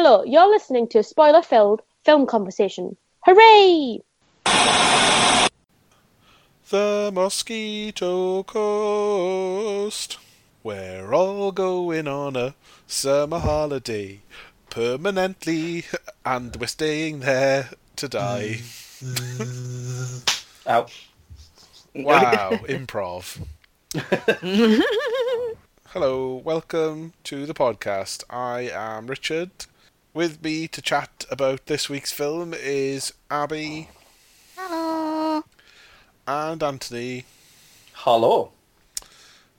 Hello, you're listening to a spoiler filled film conversation. Hooray! The Mosquito Coast. We're all going on a summer holiday permanently, and we're staying there to die. Ow. Wow, improv. Hello, welcome to the podcast. I am Richard. With me to chat about this week's film is Abby. Hello. And Anthony. Hello.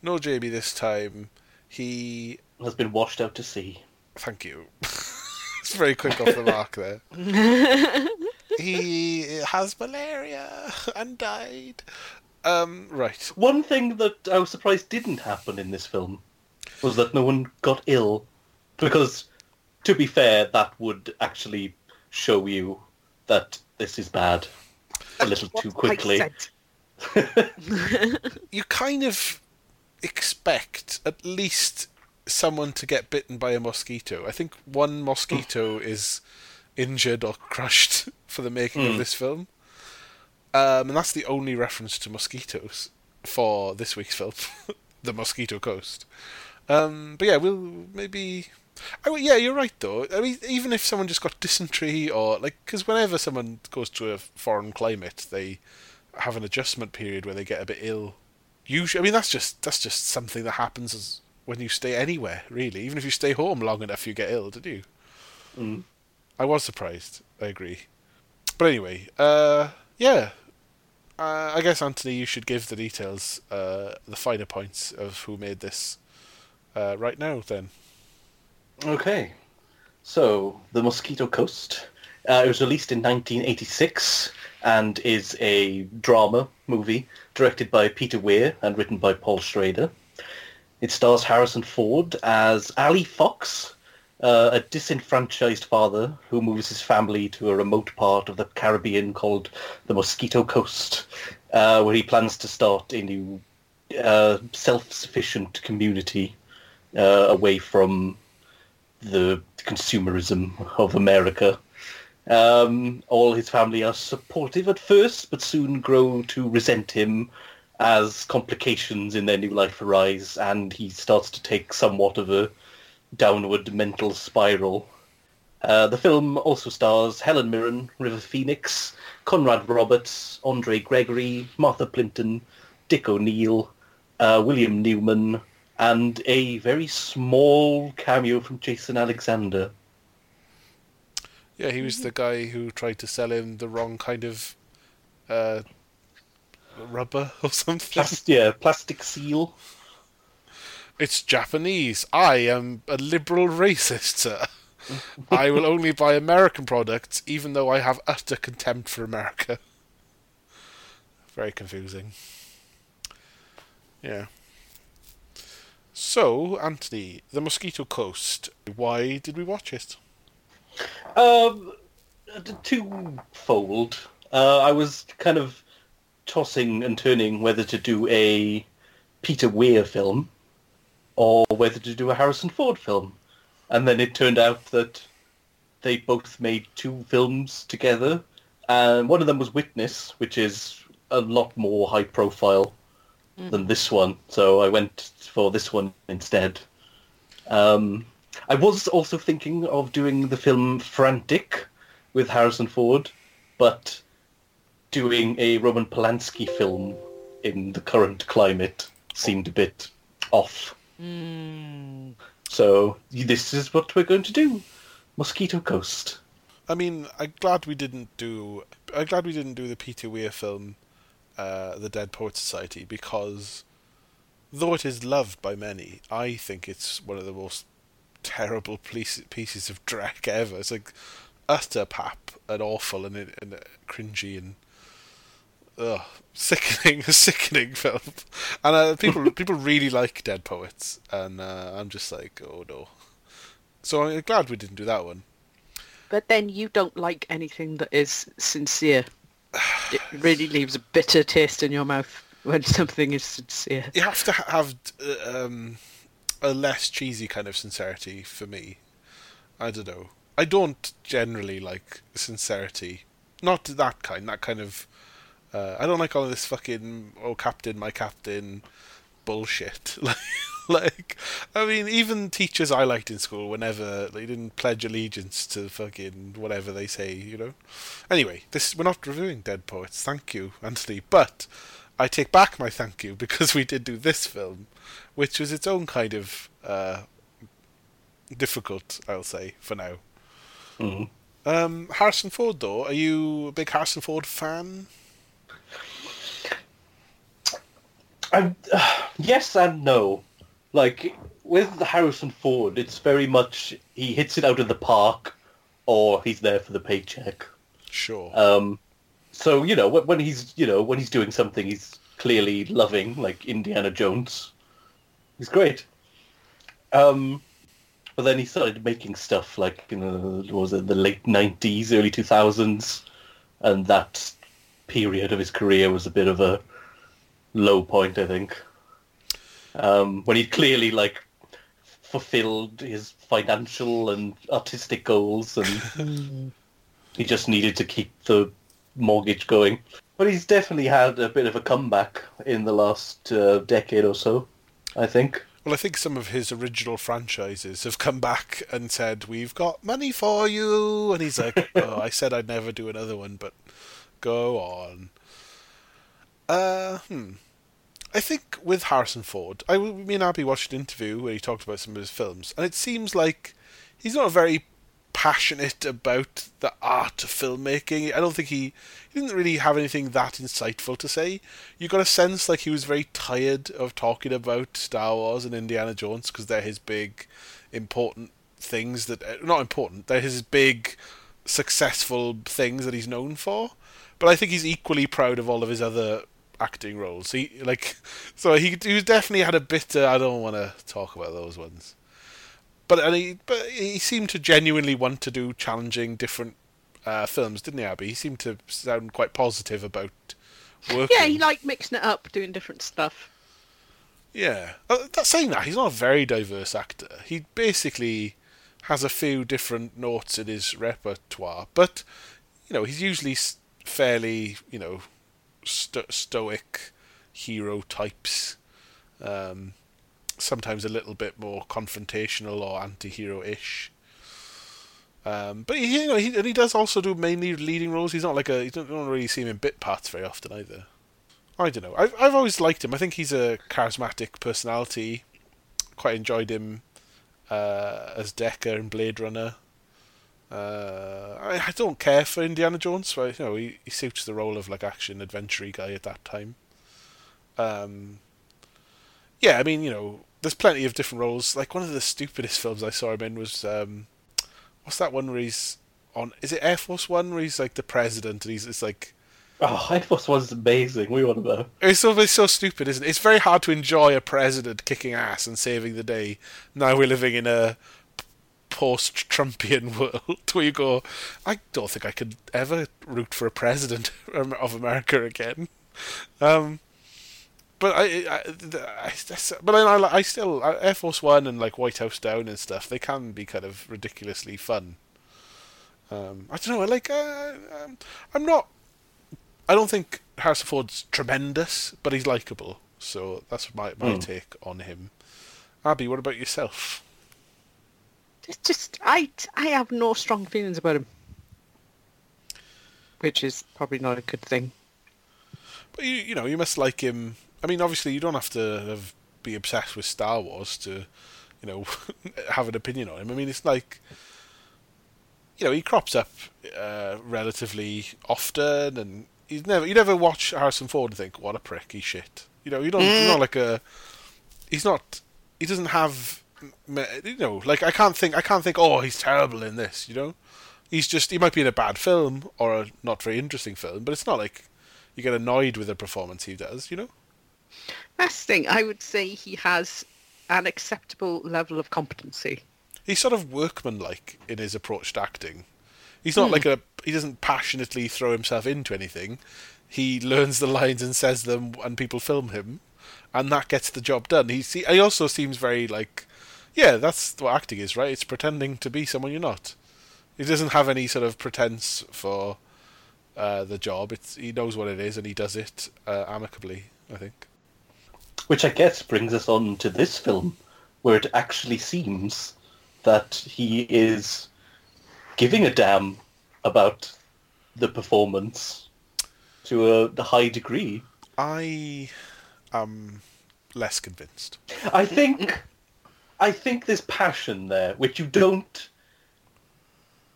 No Jamie this time. He. Has been washed out to sea. Thank you. it's very quick off the mark there. he has malaria and died. Um, right. One thing that I was surprised didn't happen in this film was that no one got ill. Because, to be fair, that would actually show you that this is bad a little too quickly. you kind of expect at least someone to get bitten by a mosquito. I think one mosquito is injured or crushed for the making of this film. Um, and that's the only reference to mosquitoes for this week's film, The Mosquito Coast. Um, but yeah, we'll maybe. Oh, yeah, you're right though. I mean, even if someone just got dysentery or like, because whenever someone goes to a foreign climate, they have an adjustment period where they get a bit ill. Usually, I mean, that's just that's just something that happens as, when you stay anywhere. Really, even if you stay home long enough, you get ill. Did you? Mm. I was surprised. I agree. But anyway, uh, yeah. Uh, I guess Anthony, you should give the details, uh, the finer points of who made this uh, right now. Then. Okay. So, The Mosquito Coast. Uh, it was released in 1986 and is a drama movie directed by Peter Weir and written by Paul Schrader. It stars Harrison Ford as Allie Fox, uh, a disenfranchised father who moves his family to a remote part of the Caribbean called the Mosquito Coast, uh, where he plans to start a new uh, self-sufficient community uh, away from the consumerism of America. Um, all his family are supportive at first, but soon grow to resent him as complications in their new life arise, and he starts to take somewhat of a downward mental spiral. Uh, the film also stars Helen Mirren, River Phoenix, Conrad Roberts, Andre Gregory, Martha Plimpton, Dick O'Neill, uh, William Newman, and a very small cameo from Jason Alexander. Yeah, he was the guy who tried to sell him the wrong kind of uh, rubber or something. Plast- yeah, plastic seal. It's Japanese. I am a liberal racist, sir. I will only buy American products, even though I have utter contempt for America. Very confusing. Yeah. So, Anthony, The Mosquito Coast. Why did we watch it? Um, twofold. Uh, I was kind of tossing and turning whether to do a Peter Weir film or whether to do a Harrison Ford film. And then it turned out that they both made two films together. And one of them was Witness, which is a lot more high profile than this one. So I went for this one instead. Um, I was also thinking of doing the film Frantic with Harrison Ford, but doing a Roman Polanski film in the current climate seemed a bit off. Mm. So this is what we're going to do. Mosquito Coast. I mean, I'm glad we didn't do. I'm glad we didn't do the Peter Weir film, uh, The Dead Poet Society, because though it is loved by many, I think it's one of the most terrible piece, pieces of dreck ever. It's like utter pap and awful and, and cringy and ugh, sickening, a sickening film. And uh, people people really like Dead Poets, and uh, I'm just like, oh no. So I'm glad we didn't do that one. But then you don't like anything that is sincere. It really leaves a bitter taste in your mouth when something is sincere. You have to have uh, um, a less cheesy kind of sincerity for me. I don't know. I don't generally like sincerity. Not that kind. That kind of. Uh, I don't like all this fucking oh captain, my captain, bullshit. Like, like I mean, even teachers I liked in school, whenever they didn't pledge allegiance to fucking whatever they say, you know. Anyway, this we're not reviewing Dead Poets. Thank you, Anthony, but I take back my thank you because we did do this film, which was its own kind of uh, difficult, I'll say, for now. Mhm. Um, Harrison Ford, though, are you a big Harrison Ford fan? I, yes and no. Like with Harrison Ford, it's very much he hits it out of the park, or he's there for the paycheck. Sure. Um, so you know when, he's you know when he's doing something he's clearly loving, like Indiana Jones. He's great. Um, but then he started making stuff like you know what was it the late nineties, early two thousands, and that period of his career was a bit of a low point, I think. Um, when he clearly like fulfilled his financial and artistic goals, and he just needed to keep the mortgage going. But he's definitely had a bit of a comeback in the last uh, decade or so, I think. Well, I think some of his original franchises have come back and said, "We've got money for you," and he's like, "Oh, I said I'd never do another one, but go on." Uh, hmm. I think with Harrison Ford, I me and Abby watched an interview where he talked about some of his films, and it seems like he's not very passionate about the art of filmmaking. I don't think he he didn't really have anything that insightful to say. You got a sense like he was very tired of talking about Star Wars and Indiana Jones because they're his big, important things that uh, not important. They're his big, successful things that he's known for. But I think he's equally proud of all of his other acting roles. He like so he he definitely had a bitter. I don't want to talk about those ones. But and he but he seemed to genuinely want to do challenging, different uh, films, didn't he, Abby? He seemed to sound quite positive about working. Yeah, he liked mixing it up, doing different stuff. Yeah, uh, that saying that he's not a very diverse actor. He basically has a few different notes in his repertoire, but you know he's usually fairly you know sto- stoic hero types. Um, sometimes a little bit more confrontational or anti-hero ish. Um, but he, you know, he, and he does also do mainly leading roles. He's not like a you don't, don't really see him in bit parts very often either. I don't know. I've I've always liked him. I think he's a charismatic personality. Quite enjoyed him uh, as Deckard in Blade Runner. Uh, I, I don't care for Indiana Jones. But, you know, he, he suits the role of like action adventure guy at that time. Um, yeah, I mean, you know, there's plenty of different roles. Like one of the stupidest films I saw him in was um, what's that one where he's on? Is it Air Force One where he's like the president and he's it's like Oh, Air Force One's amazing. We want about. It's so, it's so stupid, isn't it? It's very hard to enjoy a president kicking ass and saving the day. Now we're living in a post-Trumpian world where you go, I don't think I could ever root for a president of America again. Um, but I, I, I but I, I, I still Air Force One and like White House Down and stuff. They can be kind of ridiculously fun. Um, I don't know. I like. Uh, um, I'm not I don't think Harrison Ford's tremendous, but he's likable. So that's my my Hmm. take on him. Abby, what about yourself? It's just I I have no strong feelings about him, which is probably not a good thing. But you you know you must like him. I mean, obviously you don't have to have, be obsessed with Star Wars to, you know, have an opinion on him. I mean, it's like, you know, he crops up uh, relatively often, and he's never you never watch Harrison Ford and think, what a prick, he's shit. You know, you don't. He's not like a. He's not. He doesn't have. You know, like I can't think. I can't think. Oh, he's terrible in this. You know, he's just. He might be in a bad film or a not very interesting film, but it's not like you get annoyed with the performance he does. You know. That's the thing. I would say he has an acceptable level of competency. he's sort of workmanlike in his approach to acting. He's not hmm. like a he doesn't passionately throw himself into anything. He learns the lines and says them, and people film him, and that gets the job done. He see, he also seems very like, yeah, that's what acting is, right? It's pretending to be someone you're not. He doesn't have any sort of pretense for uh, the job. It's he knows what it is and he does it uh, amicably. I think. Which I guess brings us on to this film, where it actually seems that he is giving a damn about the performance to a high degree. I am less convinced. I think, I think there's passion there, which you don't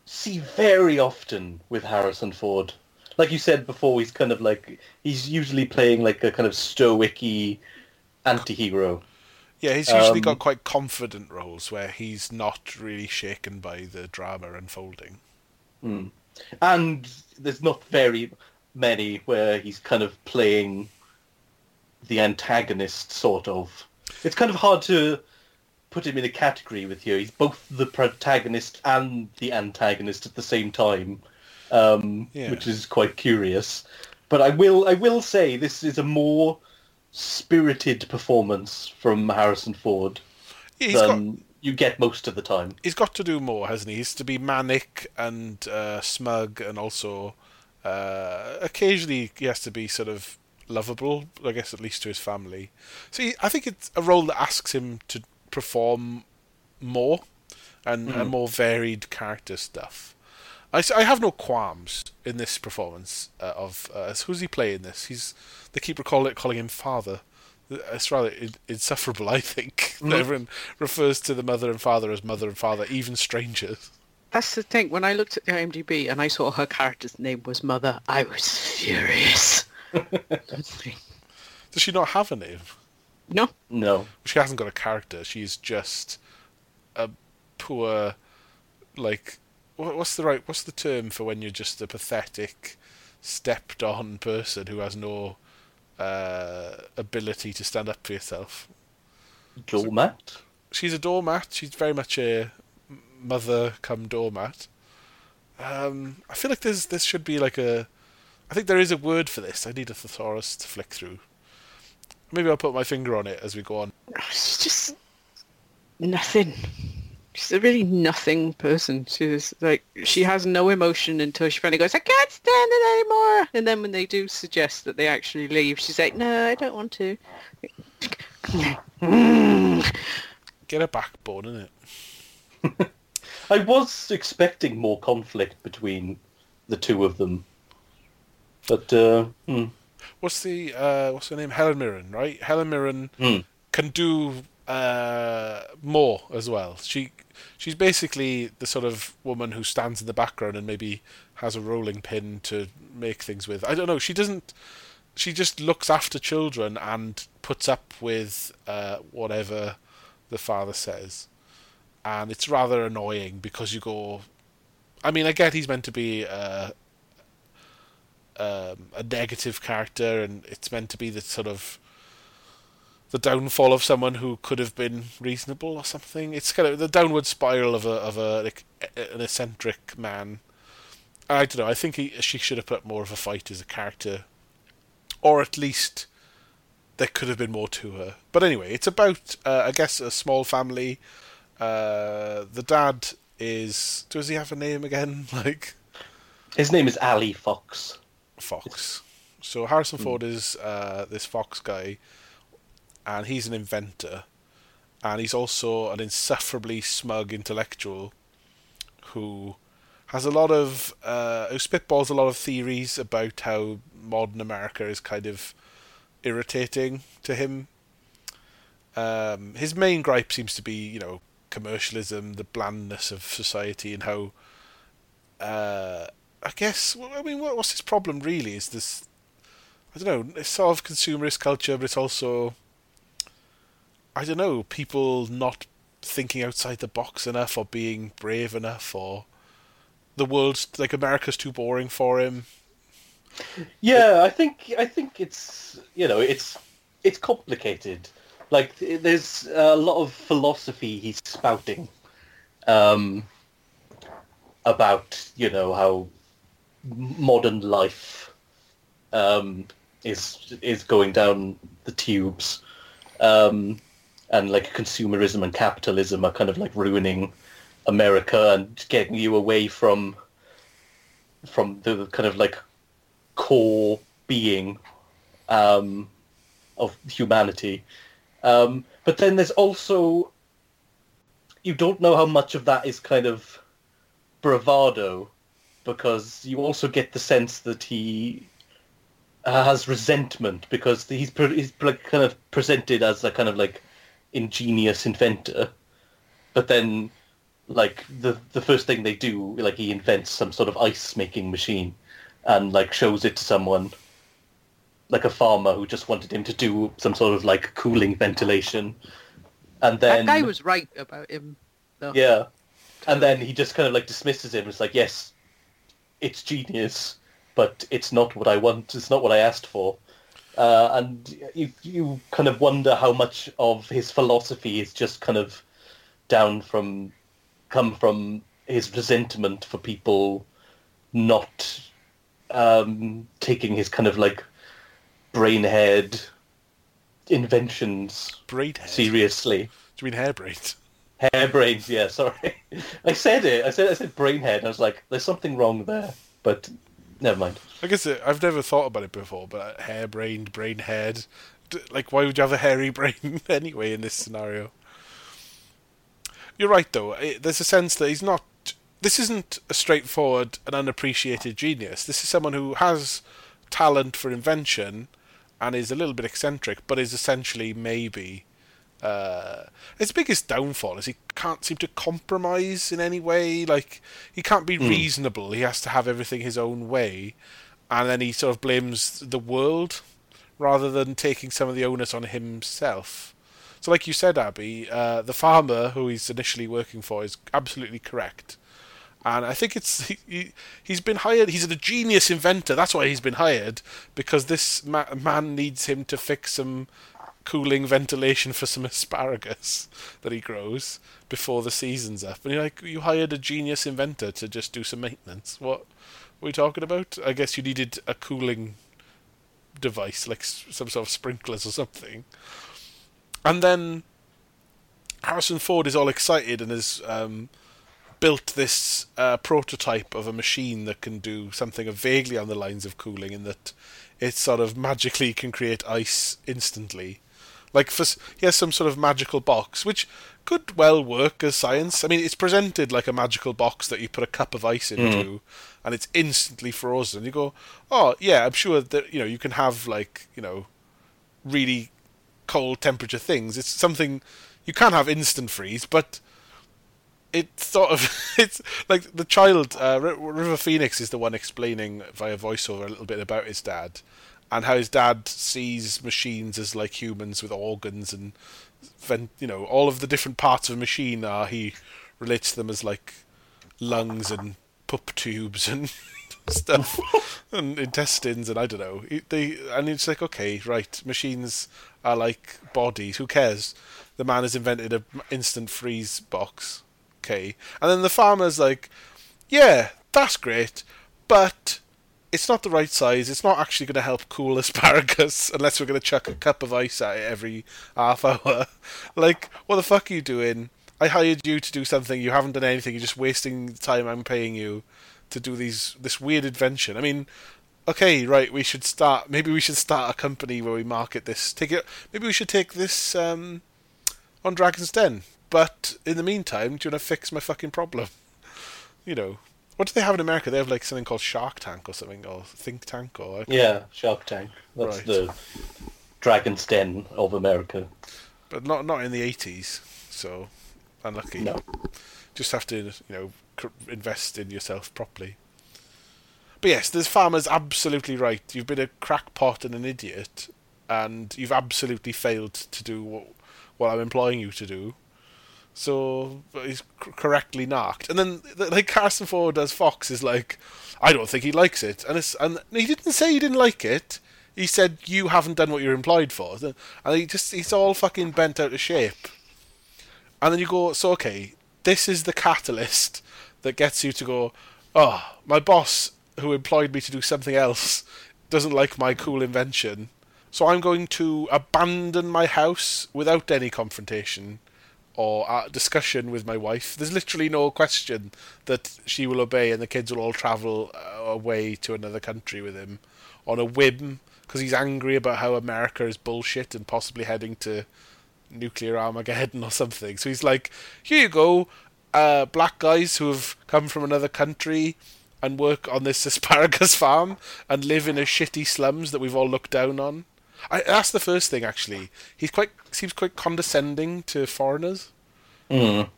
see very often with Harrison Ford. Like you said before, he's kind of like he's usually playing like a kind of stoicy anti-hero. Yeah, he's usually Um, got quite confident roles where he's not really shaken by the drama unfolding. And there's not very many where he's kind of playing the antagonist, sort of. It's kind of hard to put him in a category with you. He's both the protagonist and the antagonist at the same time, um, Yeah. which is quite curious. But I will, I will say this is a more spirited performance from Harrison Ford Yeah, he's got than you get most of the time. he's got to do more, hasn't he? He's to be manic and uh, smug, and also uh, occasionally he has to be sort of lovable. I guess at least to his family. So he, I think it's a role that asks him to perform more and, and more varied character stuff. I, I have no qualms in this performance uh, of uh, who's he playing this? He's they keep recalling it, calling him father. It's rather in- insufferable, I think. that Everyone refers to the mother and father as mother and father, even strangers. That's the thing. When I looked at the IMDb and I saw her character's name was Mother, I was furious. Does she not have a name? No, No. She hasn't got a character. She's just a poor, like, what, what's the right? What's the term for when you're just a pathetic, stepped-on person who has no uh, ability to stand up for yourself? Doormat? she's a doormat. She's very much a mother come doormat. Um, I feel like there's this should be like a. I think there is a word for this. I need a thesaurus to flick through. Maybe I'll put my finger on it as we go on. she's just nothing. She's a really nothing person. She's like she has no emotion until she finally goes, I can't stand it anymore. And then when they do suggest that they actually leave, she's like, No, I don't want to. Get a backbone in it. I was expecting more conflict between the two of them, but uh, hmm. What's the uh, what's her name? Helen Mirren, right? Helen Mirren Hmm. can do uh, more as well. She she's basically the sort of woman who stands in the background and maybe has a rolling pin to make things with. I don't know. She doesn't. She just looks after children and puts up with uh, whatever the father says, and it's rather annoying because you go. I mean, I get he's meant to be uh, um, a negative character, and it's meant to be the sort of the downfall of someone who could have been reasonable or something. It's kind of the downward spiral of a of a like, an eccentric man. I don't know. I think he, she should have put more of a fight as a character, or at least there could have been more to her. But anyway, it's about uh, I guess a small family. Uh, the dad is does he have a name again? Like his name is Allie Fox. Fox. So Harrison Ford is uh, this Fox guy, and he's an inventor, and he's also an insufferably smug intellectual who has a lot of uh, who spitballs a lot of theories about how modern America is kind of irritating to him. Um, his main gripe seems to be, you know, commercialism, the blandness of society, and how uh, I guess. I mean, what, what's his problem really? Is this? I don't know. It's sort of consumerist culture, but it's also. I don't know. People not thinking outside the box enough, or being brave enough, or the world's like America's too boring for him. Yeah, I think I think it's you know it's it's complicated. Like there's a lot of philosophy he's spouting um, about you know how modern life um, is is going down the tubes, um, and like consumerism and capitalism are kind of like ruining America and getting you away from from the kind of like core being um, of humanity. Um, but then there's also you don't know how much of that is kind of bravado because you also get the sense that he has resentment because he's pre- he's like kind of presented as a kind of like ingenious inventor, but then like the the first thing they do like he invents some sort of ice making machine and like shows it to someone like a farmer who just wanted him to do some sort of like cooling ventilation and then that guy was right about him. Though. yeah and then he just kind of like dismisses him it's like yes it's genius but it's not what i want it's not what i asked for uh, and you you kind of wonder how much of his philosophy is just kind of down from come from his resentment for people not um, taking his kind of like brainhead inventions braidhead. seriously. Do you mean hair braid? Hairbrains, yeah, sorry. I said it. I said I said brainhead. I was like, there's something wrong there, but never mind. I guess it, I've never thought about it before, but hair brained, brain head. Like, why would you have a hairy brain anyway in this scenario? You're right, though. There's a sense that he's not. This isn't a straightforward and unappreciated genius. This is someone who has talent for invention and is a little bit eccentric, but is essentially maybe. Uh, his biggest downfall is he can't seem to compromise in any way. Like he can't be reasonable. He has to have everything his own way, and then he sort of blames the world rather than taking some of the onus on himself. So, like you said, Abby, uh, the farmer who he's initially working for is absolutely correct. And I think it's he, he, he's been hired. He's a genius inventor. That's why he's been hired because this ma- man needs him to fix some cooling ventilation for some asparagus that he grows before the season's up. And you're like, you hired a genius inventor to just do some maintenance. What, are you talking about? I guess you needed a cooling device, like some sort of sprinklers or something. And then Harrison Ford is all excited and has um, built this uh, prototype of a machine that can do something vaguely on the lines of cooling, in that it sort of magically can create ice instantly. Like for, he has some sort of magical box, which could well work as science. I mean, it's presented like a magical box that you put a cup of ice into, and it's instantly frozen. You go, oh yeah, I'm sure that you know you can have like you know really cold temperature things. It's something you can have instant freeze, but it's sort of it's like the child uh, River Phoenix is the one explaining via voiceover a little bit about his dad and how his dad sees machines as like humans with organs and you know all of the different parts of a machine are he relates to them as like lungs and pup tubes and stuff and intestines and I don't know. They and it's like okay right machines are like bodies who cares? The man has invented a instant freeze box okay. And then the farmer's like yeah that's great but it's not the right size it's not actually going to help cool asparagus unless we're going to chuck a cup of ice at it every half hour like what the fuck are you doing I hired you to do something you haven't done anything you're just wasting the time I'm paying you to do these this weird invention. I mean, okay, right, we should start. Maybe we should start a company where we market this. Take it. Maybe we should take this um, on Dragon's Den. But in the meantime, do you want to fix my fucking problem? You know, what do they have in America? They have like something called Shark Tank or something, or Think Tank, or Yeah, Shark Tank. That's Right. the Dragon's Den of America. but not not in the eighties. So unlucky. No. just have to you know invest in yourself properly. But yes, this farmer's absolutely right. You've been a crackpot and an idiot, and you've absolutely failed to do what, what I'm employing you to do. So he's correctly knocked. And then, th- like Harrison Ford as Fox is like, I don't think he likes it, and it's and he didn't say he didn't like it. He said you haven't done what you're employed for, and he just he's all fucking bent out of shape. And then you go, so okay, this is the catalyst that gets you to go, oh, my boss who employed me to do something else doesn't like my cool invention, so I'm going to abandon my house without any confrontation or uh, discussion with my wife. There's literally no question that she will obey, and the kids will all travel uh, away to another country with him on a whim because he's angry about how America is bullshit and possibly heading to nuclear Armageddon or something. So he's like, "Here you go, uh, black guys who have come from another country." And work on this asparagus farm and live in a shitty slums that we've all looked down on. I, that's the first thing, actually. He's quite seems quite condescending to foreigners. Mm.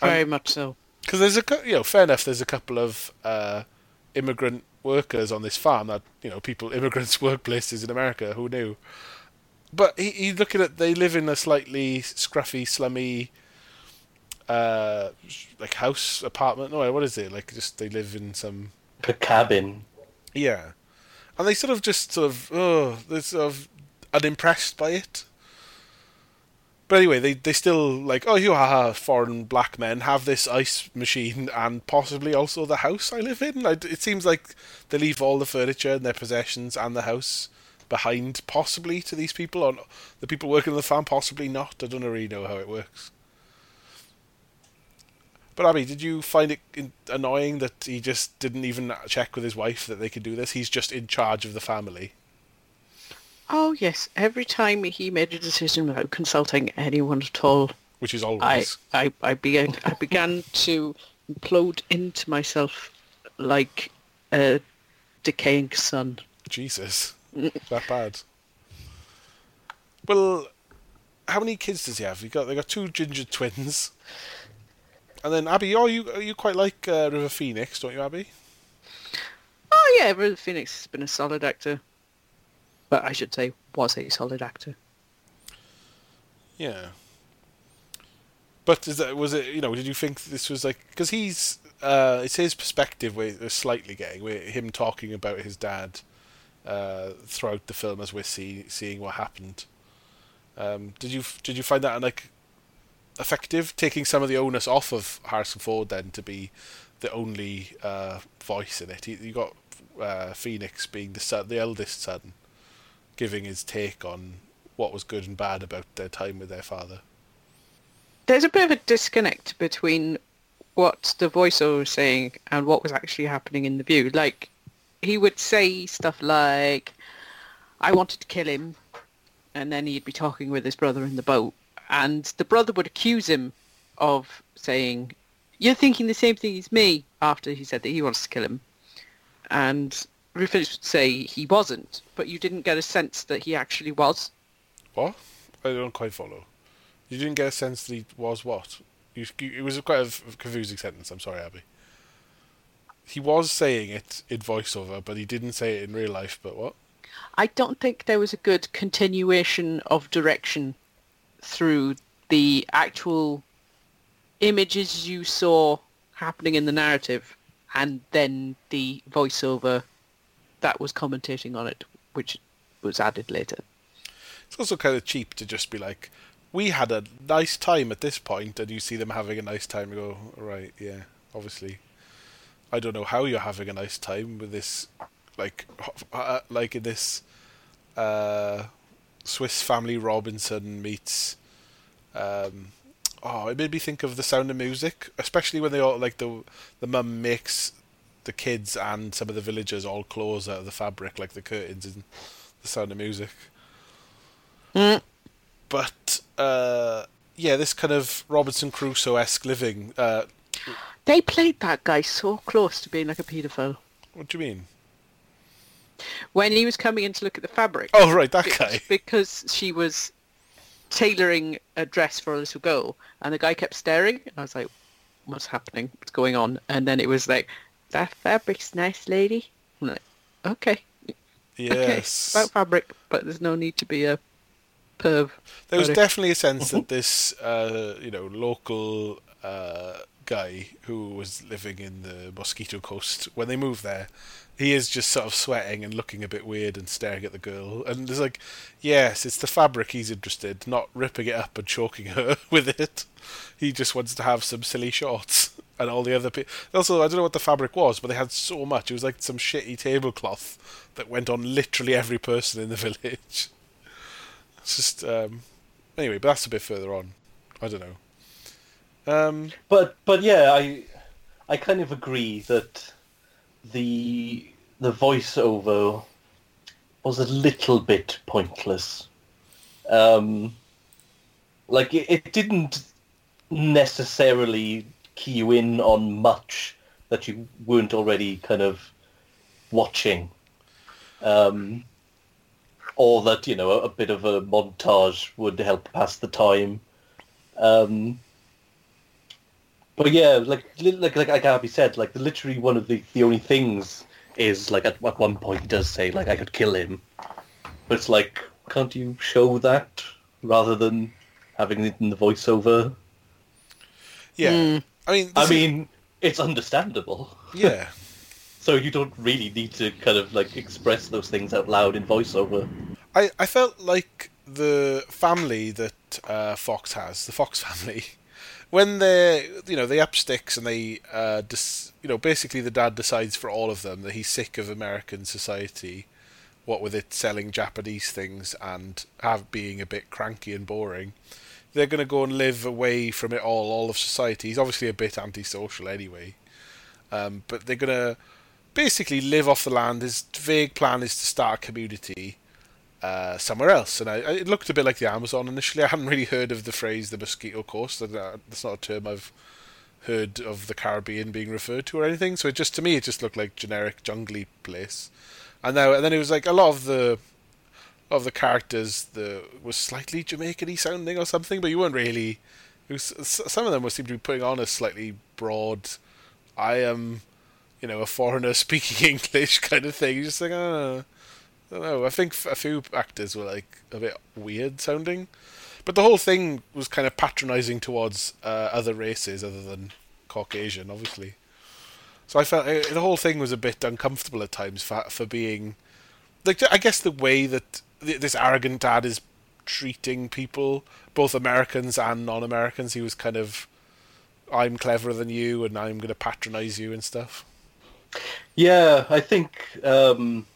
Very much so. Because there's a you know fair enough. There's a couple of uh, immigrant workers on this farm that you know people immigrants workplaces in America. Who knew? But he, he's looking at they live in a slightly scruffy, slummy, uh, like house apartment. No, what is it? Like just they live in some Per cabin. yeah, and they sort of just sort of oh they're sort of unimpressed by it. But anyway, they they still like oh you haha foreign black men have this ice machine and possibly also the house I live in. It seems like they leave all the furniture and their possessions and the house behind, possibly to these people or the people working on the farm, possibly not. I don't really know how it works. But Abby, did you find it annoying that he just didn't even check with his wife that they could do this? He's just in charge of the family. Oh yes, every time he made a decision without consulting anyone at all, which is I always I, I began I began to implode into myself like a decaying sun. Jesus that bad. Well, how many kids does he have? He got they got two ginger twins, and then Abby, oh, you you quite like uh, River Phoenix, don't you, Abby? Oh yeah, River Phoenix has been a solid actor. But I should say was a solid actor. Yeah. But is that was it? You know, did you think this was like because he's uh, it's his perspective we're slightly getting with him talking about his dad uh, throughout the film as we're see, seeing what happened. Um, did you did you find that like effective, taking some of the onus off of Harrison Ford then to be the only uh, voice in it? You, you got uh, Phoenix being the son, the eldest son, giving his take on what was good and bad about their time with their father. There's a bit of a disconnect between what the voiceover was saying and what was actually happening in the view. Like, he would say stuff like, I wanted to kill him, and then he'd be talking with his brother in the boat, and the brother would accuse him of saying, you're thinking the same thing as me, after he said that he wants to kill him. And Rufus would say he wasn't, but you didn't get a sense that he actually was. What? I don't quite follow. You didn't get a sense that he was what? You, you, it was quite a confusing sentence. I'm sorry, Abby. He was saying it in voiceover, but he didn't say it in real life. But what? I don't think there was a good continuation of direction through the actual images you saw happening in the narrative and then the voiceover that was commentating on it, which was added later. It's also kind of cheap to just be like, "We had a nice time at this point," and you see them having a nice time. You go, "Right, yeah, obviously." I don't know how you're having a nice time with this, like, uh, like in this uh, Swiss Family Robinson meets. Um, oh, it made me think of The Sound of Music, especially when they all like the the mum makes the kids and some of the villagers all clothes out of the fabric, like the curtains in The Sound of Music. But uh, yeah, this kind of Robinson Crusoe esque living. Uh, They played that guy so close to being like a paedophile. what do you mean? When he was coming in to look at the fabric. Oh, right, that guy. Because she was tailoring a dress for a little girl, and the guy kept staring. And I was like, "What's happening? What's going on?" And then it was like, "That fabric's nice, lady." I'm like, "Okay, Yes. okay, about fabric, but there's no need to be a perv." There was it. definitely a sense that this, uh, you know, local uh, guy who was living in the Mosquito Coast, when they moved there, he is just sort of sweating and looking a bit weird and staring at the girl. And there's like, yes, it's the fabric he's interested, not ripping it up and choking her with it. He just wants to have some silly shots. And all the other people. Also, I don't know what the fabric was, but they had so much. It was like some shitty tablecloth that went on literally every person in the village. It's just um, anyway, but that's a bit further on. I don't know. Um, But but yeah, I I kind of agree that the the voiceover was a little bit pointless. Um, like it, it didn't necessarily key you in on much that you weren't already kind of watching. Um, or that you know a, a bit of a montage would help pass the time. Um, but yeah, like li- like like like Abby said, like literally one of the the only things is like at, at one point he does say like I could kill him, but it's like can't you show that rather than having it in the voiceover? yeah. Mm. I mean, I is- mean, it's understandable, yeah. so you don't really need to kind of like express those things out loud in voiceover. I, I felt like the family that uh, Fox has, the Fox family, when they you know they up sticks and they uh, dis, you know basically the dad decides for all of them that he's sick of American society, what with it selling Japanese things and have being a bit cranky and boring. They're going to go and live away from it all, all of society. He's obviously a bit antisocial anyway, um, but they're going to basically live off the land. His vague plan is to start a community uh, somewhere else. And I, it looked a bit like the Amazon initially. I hadn't really heard of the phrase the mosquito coast. Uh, That's not a term I've heard of the Caribbean being referred to or anything. So it just to me it just looked like generic jungly place. And now and then it was like a lot of the of the characters the was slightly Jamaican-y sounding or something, but you weren't really. Was, some of them would seem to be putting on a slightly broad. I am, you know, a foreigner speaking English kind of thing. You're just like, ah. I don't know. I think a few actors were like a bit weird sounding, but the whole thing was kind of patronising towards uh, other races other than Caucasian, obviously. So I felt uh, the whole thing was a bit uncomfortable at times for for being, like I guess the way that th- this arrogant dad is treating people, both Americans and non-Americans. He was kind of, I'm cleverer than you, and I'm going to patronise you and stuff. Yeah, I think um,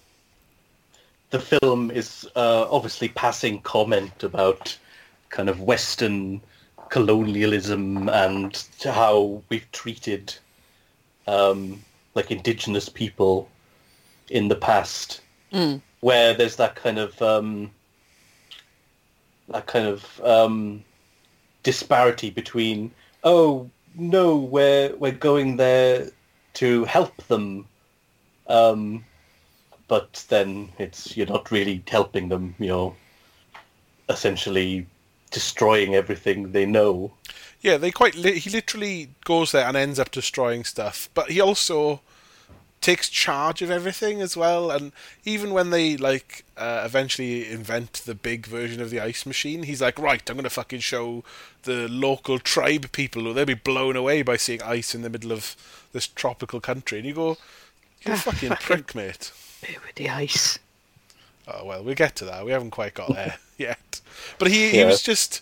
the film is uh, obviously passing comment about kind of Western colonialism and how we've treated um, like indigenous people in the past, where there's that kind of um, that kind of um, disparity between oh no we're we're going there to help them um, but then it's you're not really helping them you're essentially destroying everything they know Yeah, they quite. Li- he literally goes there and ends up destroying stuff, but he also takes charge of everything as well. And even when they like uh, eventually invent the big version of the ice machine, he's like, "Right, I'm gonna fucking show the local tribe people. or They'll be blown away by seeing ice in the middle of this tropical country." And you go, "You fucking prick, mate." Bit with the ice. Oh well, we'll get to that. We haven't quite got there yet. But he he Yeah. was just,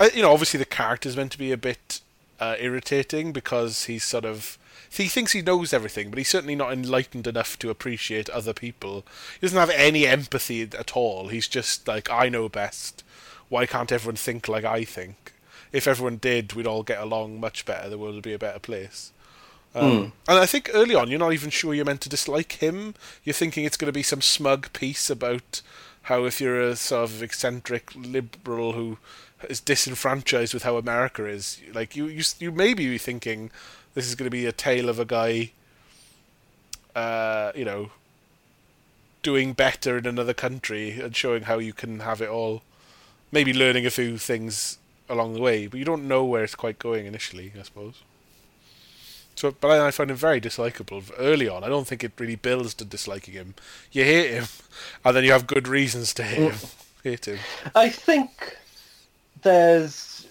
uh, you know, obviously the character's meant to be a bit uh, irritating because he's sort of he thinks he knows everything, but he's certainly not enlightened enough to appreciate other people. He doesn't have any empathy at all. He's just like, I know best. Why can't everyone think like I think? If everyone did, we'd all get along much better. The world would be a better place. Um, And I think early on, you're not even sure you're meant to dislike him. You're thinking it's going to be some smug piece about how if you're a sort of eccentric liberal who is disenfranchised with how America is, like you, you, you maybe be thinking this is going to be a tale of a guy, uh, you know, doing better in another country and showing how you can have it all. Maybe learning a few things along the way, but you don't know where it's quite going initially, I suppose. So, but I, I find him very dislikable early on. I don't think it really builds to disliking him. You hate him, and then you have good reasons to hate him. hate him. I think there's,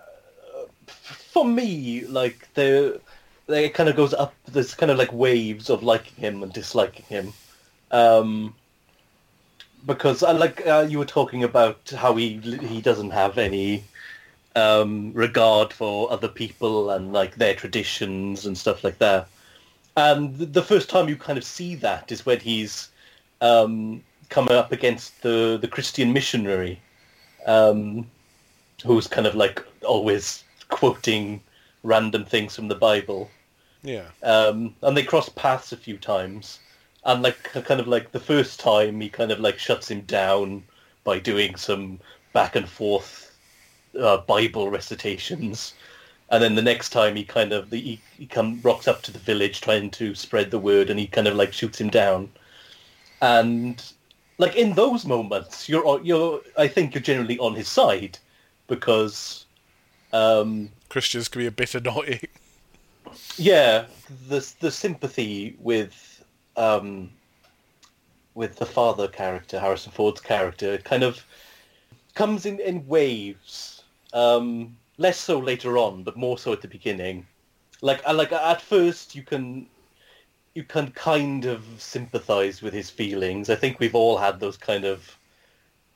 uh, for me, like the, it kind of goes up. There's kind of like waves of liking him and disliking him, um, because like uh, you were talking about how he he doesn't have any um, regard for other people and like their traditions and stuff like that. And the- first time you kind of see that is when he's um, coming up against the the Christian missionary, um, who's kind of like always quoting random things from the Bible. Yeah. Um, and they cross paths a few times. And like kind of like the first time he kind of like shuts him down by doing some back and forth uh, Bible recitations. And then the next time he kind of he, he come rocks up to the village trying to spread the word and he kind of like shoots him down. And like in those moments you're you're I think you're generally on his side because um Christians can be a bit annoying. yeah, the the sympathy with um, with the father character, Harrison Ford's character, kind of comes in in waves. Um, less so later on, but more so at the beginning. Like like at first you can you can kind of sympathize with his feelings. I think we've all had those kind of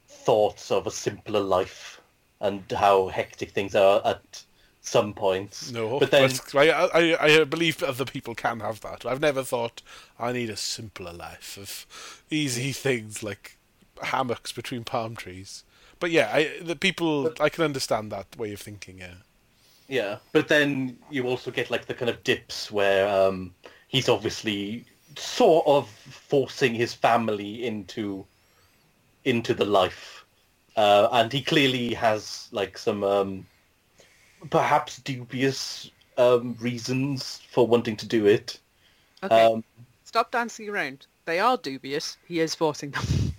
thoughts of a simpler life and how hectic things are at some points. No, but then I, I, I believe other people can have that. I've never thought I need a simpler life of easy things like hammocks between palm trees. But yeah, I, the people But- I can understand that way of thinking. Yeah, Yeah, but then you also get like the kind of dips where um, he's obviously sort of forcing his family into into the life, uh, and he clearly has like some um, perhaps dubious um, reasons for wanting to do it. Okay, Um, stop dancing around. They are dubious. He is forcing them.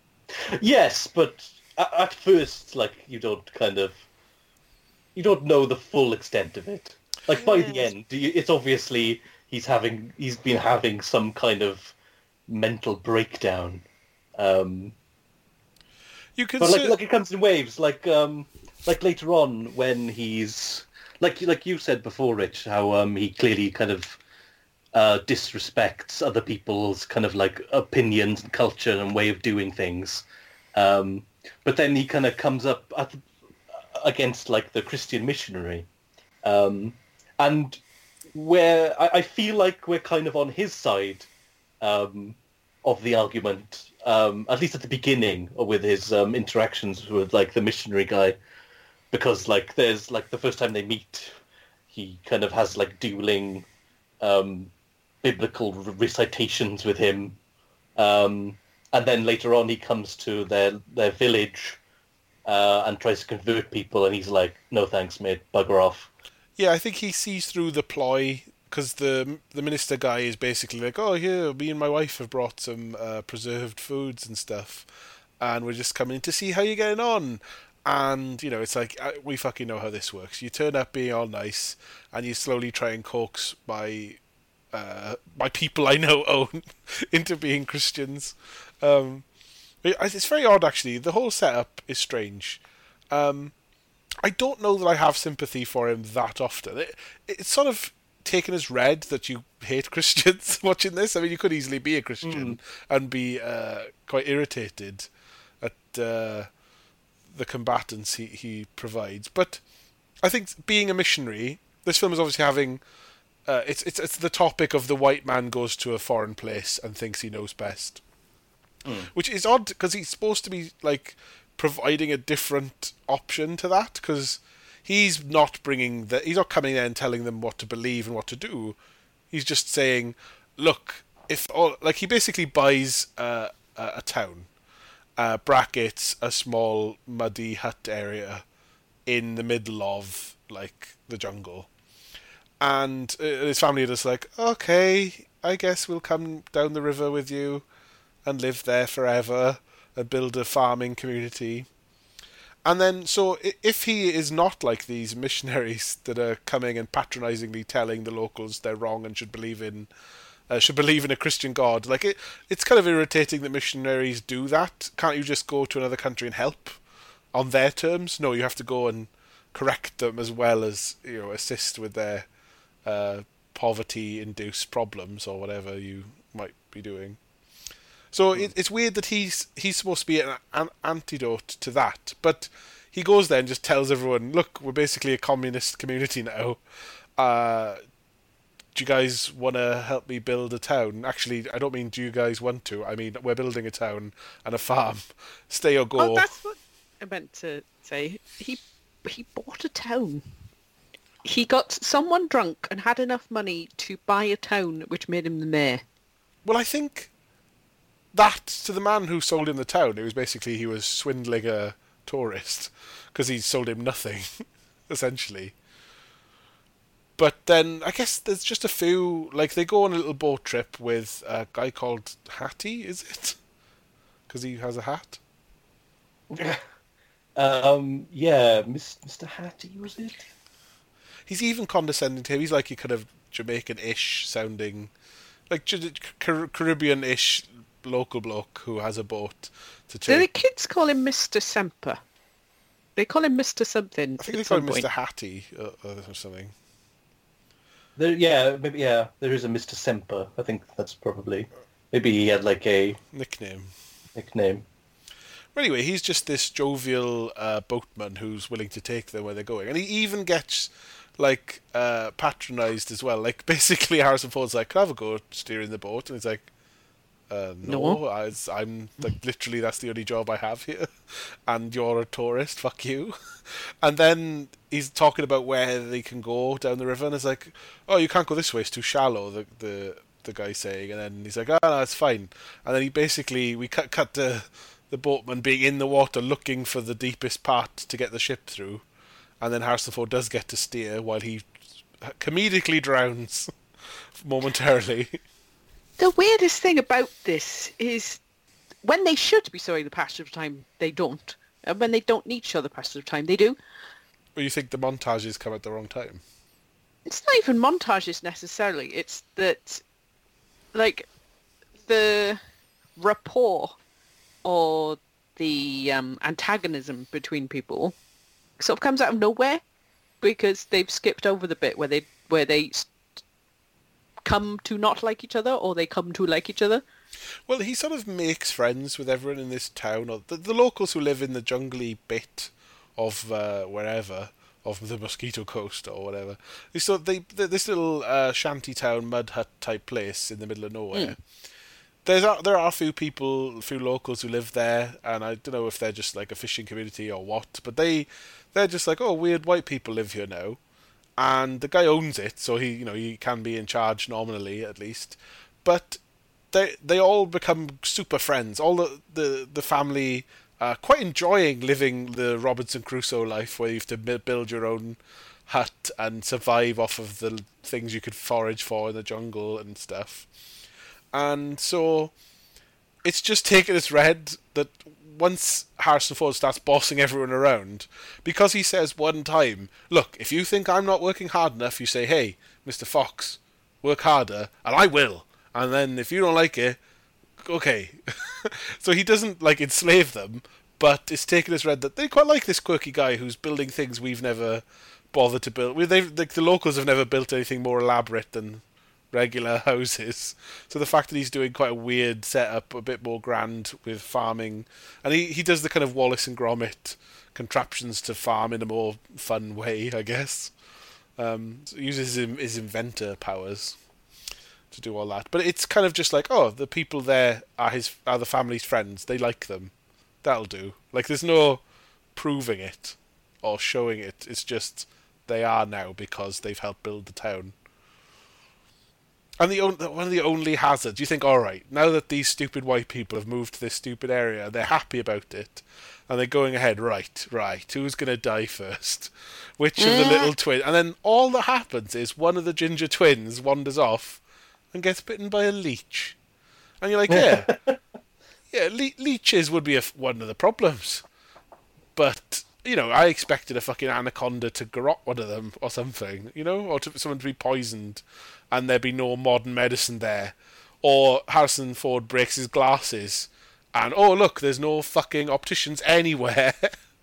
yes, but at, at first, like you don't kind of you don't know the full extent of it. Like by the Yes. end, you- it's obviously he's having he's been having some kind of mental breakdown. Um, you can. but like cer- like it comes in waves. Like um like later on when he's like like you said before, Rich, how um he clearly kind of uh, disrespects other people's kind of like opinions and culture and way of doing things. Um, but then he kind of comes up at, against like the Christian missionary, um, and where I, I feel like we're kind of on his side um, of the argument, um, at least at the beginning, or with his um, interactions with like the missionary guy, because like there's like the first time they meet, he kind of has like dueling um, biblical recitations with him, um, and then later on he comes to their their village uh, and tries to convert people, and he's like, "No thanks, mate, bugger off." Yeah, I think he sees through the ploy because the the minister guy is basically like, "Oh, here, me and my wife have brought some uh, preserved foods and stuff, and we're just coming to see how you're getting on." And you know, it's like uh, we fucking know how this works. You turn up being all nice, and you slowly try and coax my uh, my people I know own into being Christians. Um, it's very odd, actually. The whole setup is strange. Um, I don't know that I have sympathy for him that often. It, it's sort of taken as read that you hate Christians watching this. I mean, you could easily be a Christian and be uh, quite irritated at uh, the combatants he, he provides. But I think being a missionary, this film is obviously having. Uh, it's it's it's the topic of the white man goes to a foreign place and thinks he knows best, which is odd because he's supposed to be like providing a different option to that because he's not bringing the he's not coming there and telling them what to believe and what to do. He's just saying, look, if all like he basically buys a, a town, uh, brackets a small muddy hut area in the middle of like the jungle. And uh, his family are just like, okay, I guess we'll come down the river with you and live there forever and build a farming community. And then, so if he is not like these missionaries that are coming and patronizingly telling the locals they're wrong and should believe in, uh, should believe in a Christian God, like it, it's kind of irritating that missionaries do that. Can't you just go to another country and help on their terms? No, you have to go and correct them as well as you know assist with their uh, poverty-induced problems or whatever you might be doing. So it, it's weird that he's he's supposed to be an, an antidote to that, but he goes there and just tells everyone, "Look, we're basically a communist community now. Uh, do you guys want to help me build a town? Actually, I don't mean do you guys want to. I mean we're building a town and a farm. Stay or go." Oh, that's what I meant to say. He he bought a town. he got someone drunk and had enough money to buy a town, which made him the mayor. Well, I think that to the man who sold him the town, it was basically he was swindling a tourist because he sold him nothing, essentially. But then I guess there's just a few like they go on a little boat trip with a guy called Hattie, is it? Because he has a hat. Um, yeah, Mr. Hattie was it? He's even condescending to him. He's like a kind of Jamaican-ish sounding, like Caribbean-ish local bloke who has a boat to Do the kids call him Mr. Semper? They call him Mr. Something. I think they at call him point. Mr. Hattie uh, uh, or something. There, yeah, maybe yeah. There is a Mr. Semper. I think that's probably maybe he had like a Nickname. nickname. Well, Anyway, he's just this jovial uh, boatman who's willing to take them where they're going, and he even gets like uh, patronised as well. Like basically, Harrison Ford's like, "Can I have a go steering the boat?" And he's like, uh, "No, No. I, I'm like literally that's the only job I have here, and you're a tourist. Fuck you." And then he's talking about where they can go down the river, and it's like, "Oh, you can't go this way; it's too shallow." The the the guy saying, and then he's like, "Ah, no, it's fine." And then he basically we cut cut to the boatman being in the water looking for the deepest part to get the ship through, and then Harrison Ford does get to steer while he comedically drowns momentarily. The weirdest thing about this is when they should be sorry the passage of time, they don't. And when they don't need each other passage of time, they do. Well, you think the montages come at the wrong time? It's not even montages necessarily. It's that, like, the rapport or the um, antagonism between people sort of comes out of nowhere because they've skipped over the bit where they where they come to not like each other or they come to like each other. Well, he sort of makes friends with everyone in this town, or the, the locals who live in the jungly bit of uh, wherever of the Mosquito Coast or whatever. So they th- this little uh, shanty town mud hut type place in the middle of nowhere. There's a, there are a few people, a few locals who live there, and I don't know if they're just like a fishing community or what, but they they're just like, oh, weird white people live here now, and the guy owns it, so he you know he can be in charge nominally at least, but they they all become super friends. All the the the family uh, quite enjoying living the Robinson Crusoe life, where you have to build your own hut and survive off of the things you could forage for in the jungle and stuff. And so it's just taken as read that once Harrison Ford starts bossing everyone around, because he says one time, "Look, if you think I'm not working hard enough, you say, hey, Mister Fox, work harder, and I will." And then if you don't like it, okay. so he doesn't like enslave them, but it's taken as read that they quite like this quirky guy who's building things we've never bothered to build. We, they've, like, the locals have never built anything more elaborate than regular houses. So the fact that he's doing quite a weird setup, a bit more grand with farming, and he, he does the kind of Wallace and Gromit contraptions to farm in a more fun way, I guess. Um, so uses his, his inventor powers to do all that. But it's kind of just like, oh, the people there are his are the family's friends. They like them. That'll do. Like there's no proving it or showing it. It's just they are now because they've helped build the town. And the on- one of the only hazards, you think, all right, now that these stupid white people have moved to this stupid area, they're happy about it, and they're going ahead, right, right, who's going to die first? Which of the mm. little twins? And then all that happens is one of the ginger twins wanders off and gets bitten by a leech. And you're like, yeah, yeah, le- leeches would be a f- one of the problems. But, you know, I expected a fucking anaconda to garrot one of them or something, you know, or to, someone to be poisoned and there be no modern medicine there. Or Harrison Ford breaks his glasses and, oh, look, there's no fucking opticians anywhere.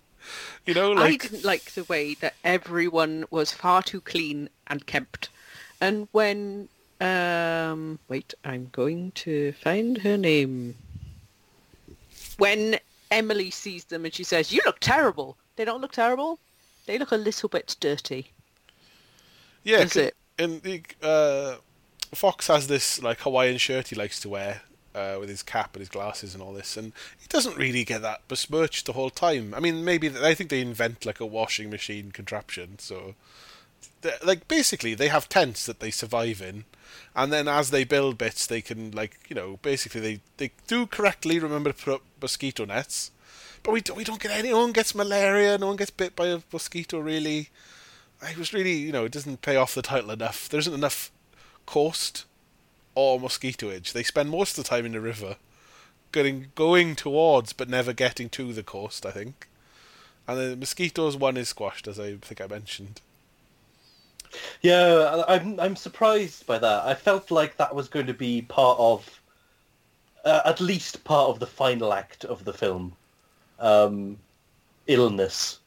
you know, I didn't like the way that everyone was far too clean and kept. And when um wait, I'm going to find her name. When Emily sees them and she says, "You look terrible." They don't look terrible. They look a little bit dirty. Yeah, That's it. And the, uh, Fox has this like Hawaiian shirt he likes to wear uh, with his cap and his glasses and all this, and he doesn't really get that besmirched the whole time. I mean, maybe I think they invent like a washing machine contraption, so like basically they have tents that they survive in, and then as they build bits, they can like you know basically they they do correctly remember to put up mosquito nets, but we don't, we don't get any. No one gets malaria. No one gets bit by a mosquito really. I was really you know it doesn't pay off the title enough. There isn't enough coast or mosquito edge. They spend most of the time in the river, getting going towards but never getting to the coast. I think, and the mosquitoes one is squashed as I think I mentioned. Yeah, I'm I'm surprised by that. I felt like that was going to be part of, uh, at least part of the final act of the film, um, illness,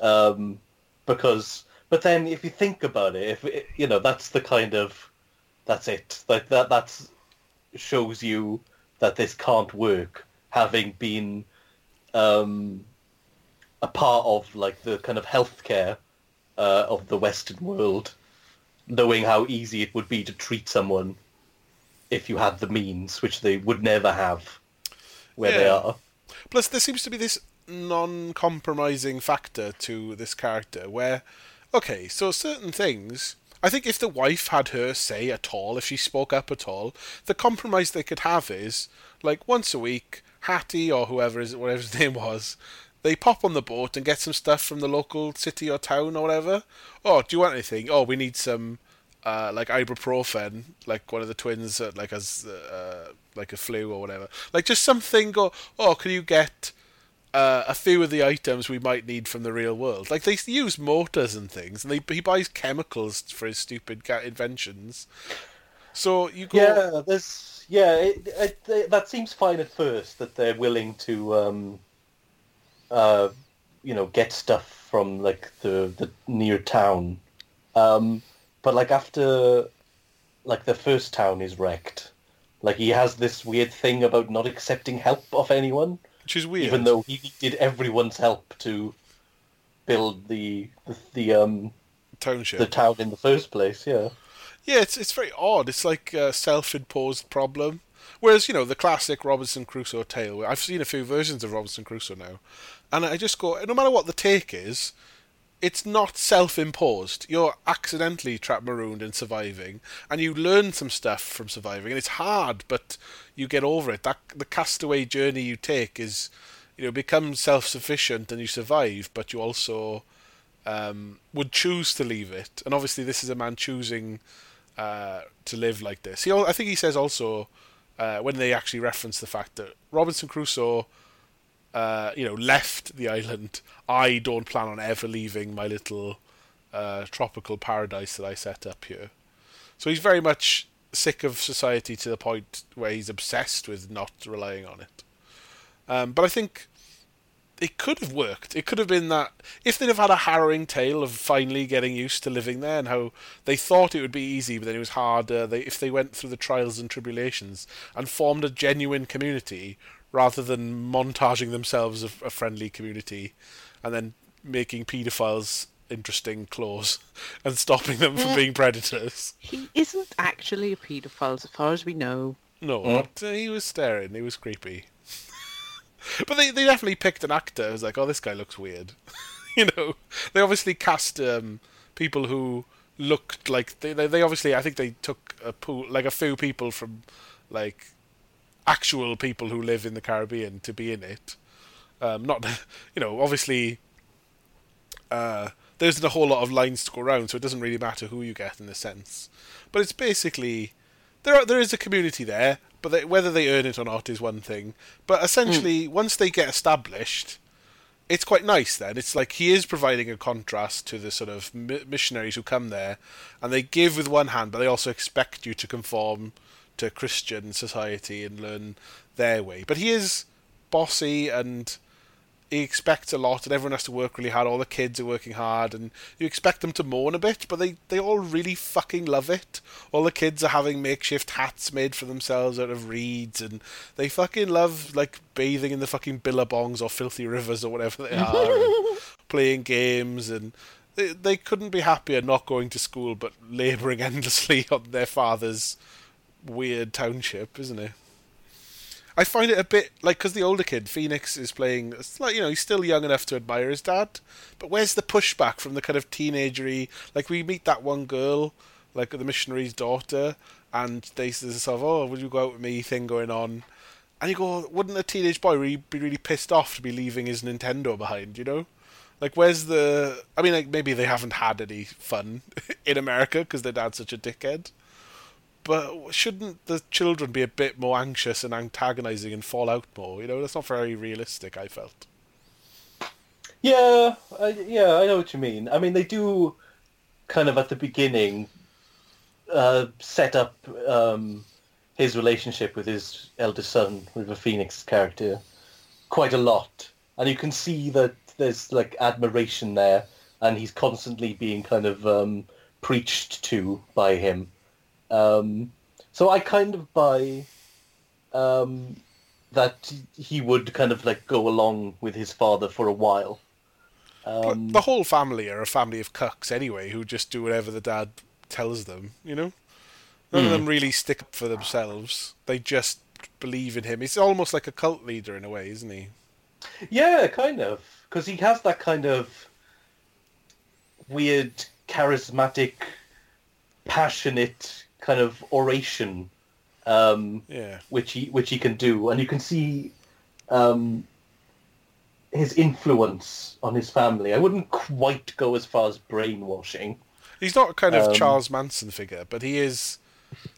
um, because. But then, if you think about it, if you know, that's the kind of, that's it. Like that, that's shows you that this can't work, having been, um, a part of like the kind of healthcare uh, of the Western world, knowing how easy it would be to treat someone if you had the means, which they would never have where they are. Plus, there seems to be this non-compromising factor to this character, where, okay, so certain things. I think if the wife had her say at all, if she spoke up at all, the compromise they could have is like once a week, Hattie or whoever is whatever his name was, they pop on the boat and get some stuff from the local city or town or whatever. Oh, do you want anything? Oh, we need some uh, like ibuprofen, like one of the twins, uh, like as uh, like a flu or whatever. Like just something. Go. Oh, can you get uh, a few of the items we might need from the real world? Like they use motors and things, and they, he buys chemicals for his stupid inventions. So you go. Yeah, there's yeah, it, it, it, that seems fine at first that they're willing to, um, uh, you know, get stuff from like the the near town, um, but like after, like the first town is wrecked, like he has this weird thing about not accepting help of anyone, which is weird. even though he needed everyone's help to build the the, the um township. the town in the first place. Yeah. Yeah, it's it's very odd. It's like a self-imposed problem. Whereas you know the classic Robinson Crusoe tale. I've seen a few versions of Robinson Crusoe now, and I just go. No matter what the take is, it's not self-imposed. You're accidentally trapped, marooned, and surviving, and you learn some stuff from surviving. And it's hard, but you get over it. That the castaway journey you take is, you know, become self-sufficient and you survive, but you also um, would choose to leave it. And obviously, this is a man choosing uh, to live like this. He, I think he says also uh, when they actually reference the fact that Robinson Crusoe, uh, you know, left the island. I don't plan on ever leaving my little uh, tropical paradise that I set up here. So he's very much sick of society to the point where he's obsessed with not relying on it. Um, but I think it could have worked. It could have been that if they'd have had a harrowing tale of finally getting used to living there and how they thought it would be easy, but then it was harder. They, if they went through the trials and tribulations and formed a genuine community rather than montaging themselves a, a friendly community and then making paedophiles interesting claws and stopping them from being predators. He isn't actually a paedophile, as far as we know. No, Mm. but, uh, he was staring. He was creepy. but they, they definitely picked an actor who was like, oh, this guy looks weird. you know, they obviously cast um, people who looked like they, they they obviously I think they took a pool like a few people from like actual people who live in the Caribbean to be in it. Um, not you know obviously uh, there isn't a whole lot of lines to go around, so it doesn't really matter who you get in a sense. But it's basically there are, there is a community there, but they, whether they earn it or not is one thing. But essentially, once they get established, it's quite nice. Then it's like he is providing a contrast to the sort of mi- missionaries who come there, and they give with one hand, but they also expect you to conform to Christian society and learn their way. But he is bossy and he expects a lot and everyone has to work really hard. All the kids are working hard and you expect them to moan a bit, but they, they all really fucking love it. All the kids are having makeshift hats made for themselves out of reeds and they fucking love like bathing in the fucking billabongs or filthy rivers or whatever they are and playing games and they, they couldn't be happier not going to school but labouring endlessly on their father's weird township, isn't it? I find it a bit like because the older kid Phoenix is playing. It's like you know he's still young enough to admire his dad, but where's the pushback from the kind of teenagery? Like we meet that one girl, like the missionary's daughter, and they there's a sort of oh, would you go out with me thing going on, and you go, wouldn't a teenage boy really be really pissed off to be leaving his Nintendo behind? You know. Like, where's the? I mean, like maybe they haven't had any fun in America because their dad's such a dickhead. But shouldn't the children be a bit more anxious and antagonizing and fall out more? You know, that's not very realistic. I felt. Yeah, I, yeah, I know what you mean. I mean, they do kind of at the beginning uh, set up um, his relationship with his eldest son, River Phoenix character, quite a lot, and you can see that there's like admiration there, and he's constantly being kind of um, preached to by him. Um, so I kind of buy um, that he would kind of like go along with his father for a while. Um, But the whole family are a family of cucks anyway, who just do whatever the dad tells them. You know, none of them really stick up for themselves. They just believe in him. He's almost like a cult leader in a way, isn't he? Yeah, kind of. Because he has that kind of weird, charismatic, passionate kind of oration, um, Yeah. which he which he can do, and you can see um, his influence on his family. I wouldn't quite go as far as brainwashing. He's not a kind of Um, Charles Manson figure, but he is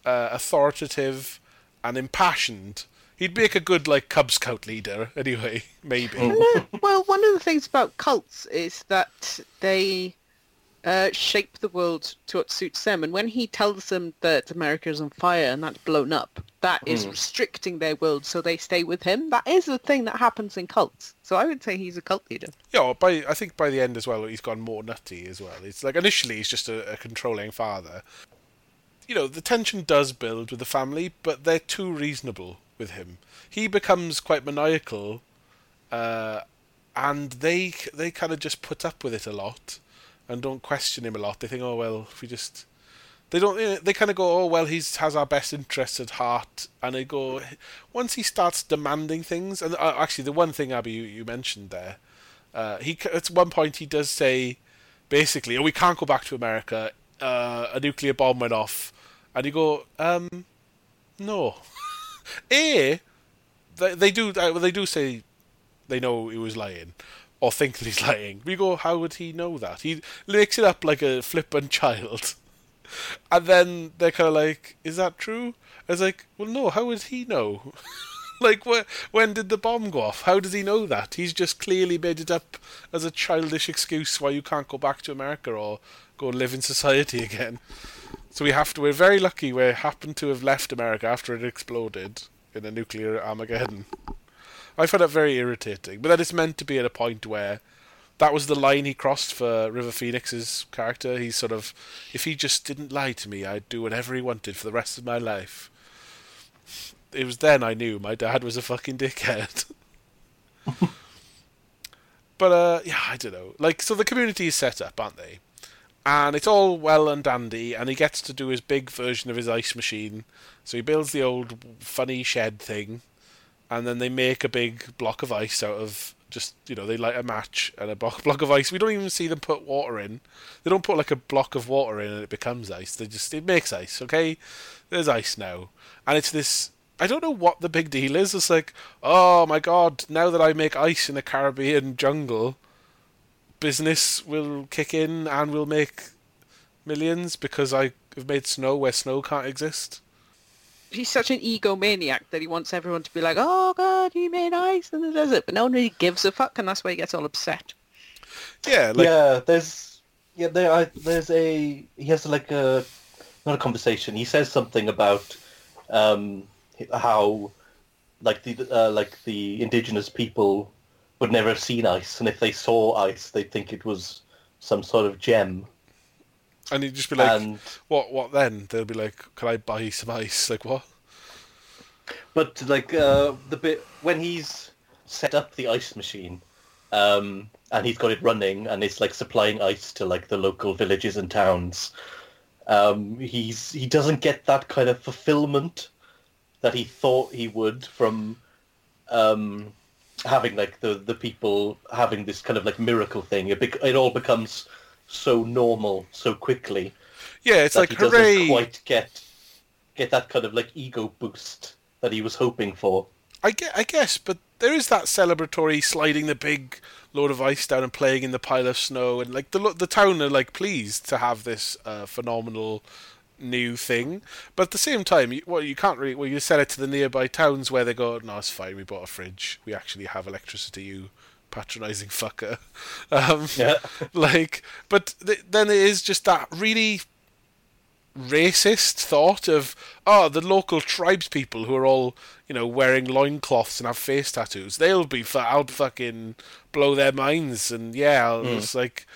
uh, authoritative and impassioned. He'd make a good like Cub Scout leader, anyway. Maybe. Well, one of the things about cults is that they uh, shape the world to what suits them. And when he tells them that America is on fire and that's blown up, that is Mm. restricting their world so they stay with him. That is a thing that happens in cults. So I would say he's a cult leader. Yeah, well, by I think by the end as well, he's gone more nutty as well. It's like initially he's just a, a controlling father. You know, the tension does build with the family, but they're too reasonable with him. He becomes quite maniacal, uh, and they they kind of just put up with it a lot, and don't question him a lot. They think, oh well, if we just they don't. They kind of go, oh well, he's has our best interests at heart, and they go once he starts demanding things. And uh, actually, the one thing Abby you, you mentioned there, uh, he at one point he does say, basically, oh we can't go back to America. Uh, a nuclear bomb went off, and you go, um, no. A, they, they do uh, they do say they know he was lying or think that he's lying. We go, how would he know that? He makes it up like a flippant child. And then they're kind of like, is that true? I was like, well, no, how would he know? like, wh- when did the bomb go off? How does he know that? He's just clearly made it up as a childish excuse why you can't go back to America or go live in society again. So we have to, we're very lucky we happened to have left America after it exploded in a nuclear Armageddon. I found that very irritating. But then it's meant to be at a point where that was the line he crossed for River Phoenix's character. He's sort of, if he just didn't lie to me, I'd do whatever he wanted for the rest of my life. It was then I knew my dad was a fucking dickhead. but uh, yeah, I don't know. Like, so the community is set up, aren't they? And it's all well and dandy, and he gets to do his big version of his ice machine. So he builds the old funny shed thing, and then they make a big block of ice out of just you know they light a match and a block block of ice. We don't even see them put water in. They don't put like a block of water in and it becomes ice. They just it makes ice. Okay, there's ice now, and it's this. I don't know what the big deal is. It's like, oh my god! Now that I make ice in a Caribbean jungle, business will kick in and we'll make millions because I have made snow where snow can't exist. He's such an egomaniac that he wants everyone to be like, oh god, you made ice in the desert. But no one really gives a fuck and that's why he gets all upset. Yeah, like yeah, there's yeah there I, there's a he has like a not a conversation. He says something about um, how like the uh, like the indigenous people would never have seen ice, and if they saw ice, they'd think it was some sort of gem. And he'd just be like, and "What? What then?" They'll be like, "Can I buy some ice?" Like what? But like uh, the bit when he's set up the ice machine, um, and he's got it running, and it's like supplying ice to like the local villages and towns. Um, he's he doesn't get that kind of fulfillment that he thought he would from um, having like the the people having this kind of like miracle thing. It bec- it all becomes so normal so quickly Yeah, it's like he hooray! doesn't quite get get that kind of like ego boost that he was hoping for. I get, I guess, but there is that celebratory sliding the big load of ice down and playing in the pile of snow, and like the the town are like pleased to have this uh, phenomenal new thing. But at the same time, you, well, you can't really. Well, you sell it to the nearby towns where they go, "No, it's fine. We bought a fridge. We actually have electricity." You patronizing fucker. Um, Yeah. like, but th- then it is just that really racist thought of oh the local tribes people who are all you know wearing loincloths and have face tattoos they'll be fu- I'll fucking blow their minds and yeah I'll it's like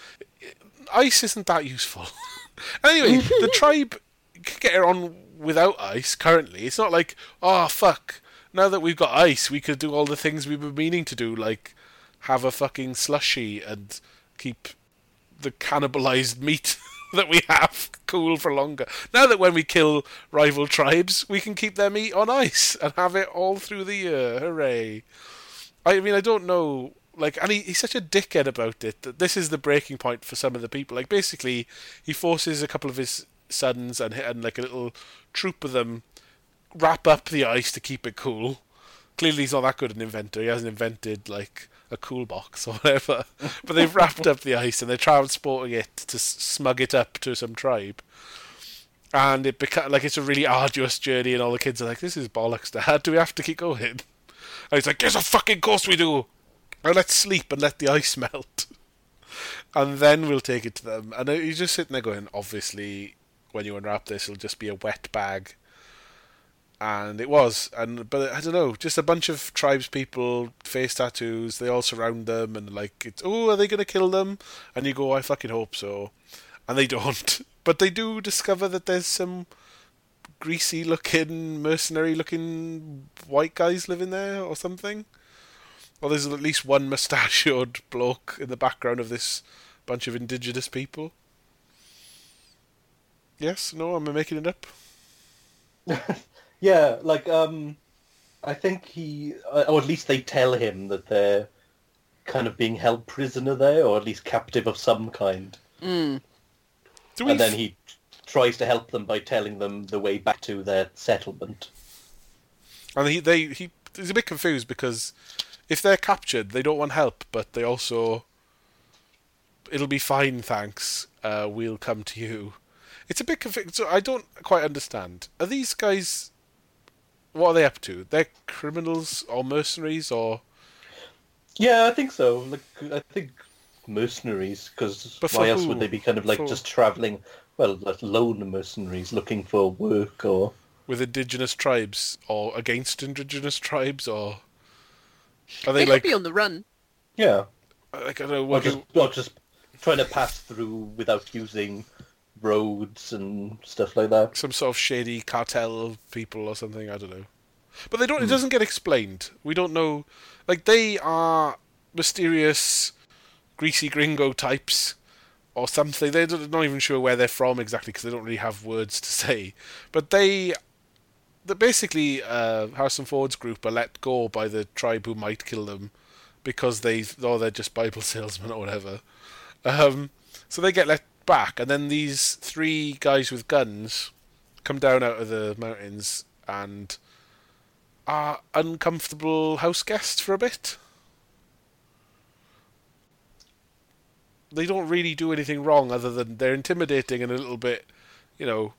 ice isn't that useful anyway the tribe can get on without ice currently it's not like oh fuck now that we've got ice we could do all the things we've been meaning to do like have a fucking slushy and keep the cannibalized meat that we have cool for longer. Now that when we kill rival tribes, we can keep their meat on ice and have it all through the year. Hooray! I mean, I don't know. Like, and he, he's such a dickhead about it that this is the breaking point for some of the people. Like, basically, he forces a couple of his sons and, and like a little troop of them wrap up the ice to keep it cool. Clearly, he's not that good an inventor. He hasn't invented like a cool box or whatever. but they've wrapped up the ice and they're transporting it to smug it up to some tribe. And it beca- like it's a really arduous journey, and all the kids are like, "This is bollocks, Dad. Do we have to keep going?" And he's like, "Yes, of fucking course we do. Now let's sleep and let the ice melt, and then we'll take it to them." And uh, he's just sitting there going, "Obviously, when you unwrap this, it'll just be a wet bag." And it was and but i don't know just a bunch of tribes people face tattoos they all surround them and like it's oh are they going to kill them? And you go i fucking hope so. And they don't. But they do discover that there's some greasy looking mercenary looking white guys living there or something. Or there's at least one mustachioed bloke in the background of this bunch of indigenous people. Yes? No? Am i making it up Yeah, like um, I think he, uh, or at least they tell him that they're kind of being held prisoner there, or at least captive of some kind. do we And then he tries to help them by telling them the way back to their settlement. And he they he he's a bit confused because if they're captured, they don't want help, but they also it'll be fine, thanks. Uh, we'll come to you. It's a bit confused. So I don't quite understand. Are these guys? What are they up to? They're criminals or mercenaries or? Yeah, I think so. Like, I think mercenaries, because But for why else who? would they be kind of like For- just traveling? Well, like lone mercenaries looking for work or with indigenous tribes or against indigenous tribes or are They they could like be on the run. yeah, like I don't know or what just do- or just trying to pass through without using roads and stuff like that. some sort of shady cartel of people or something. I don't know. But they don't. It doesn't get explained. We don't know. Like they are mysterious, greasy gringo types, or something. They're not even sure where they're from exactly because they don't really have words to say. But they, they basically uh, Harrison Ford's group are let go by the tribe who might kill them because they, or they're just Bible salesmen or whatever. Um, so they get let back, and then these three guys with guns come down out of the mountains and are uncomfortable house guests for a bit. They don't really do anything wrong other than they're intimidating and a little bit, you know.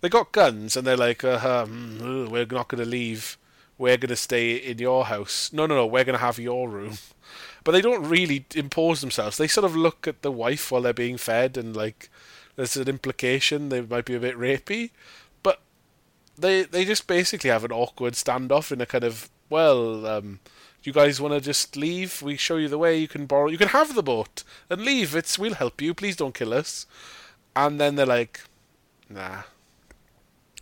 They got guns and they're like, uh, um, we're not going to leave. We're going to stay in your house. No, no, no, we're going to have your room. But they don't really impose themselves. They sort of look at the wife while they're being fed and like there's an implication they might be a bit rapey. But they they just basically have an awkward standoff in a kind of well, um, you guys want to just leave? We show you the way. You can borrow. You can have the boat and leave. It's we'll help you. Please don't kill us. And then they're like, nah,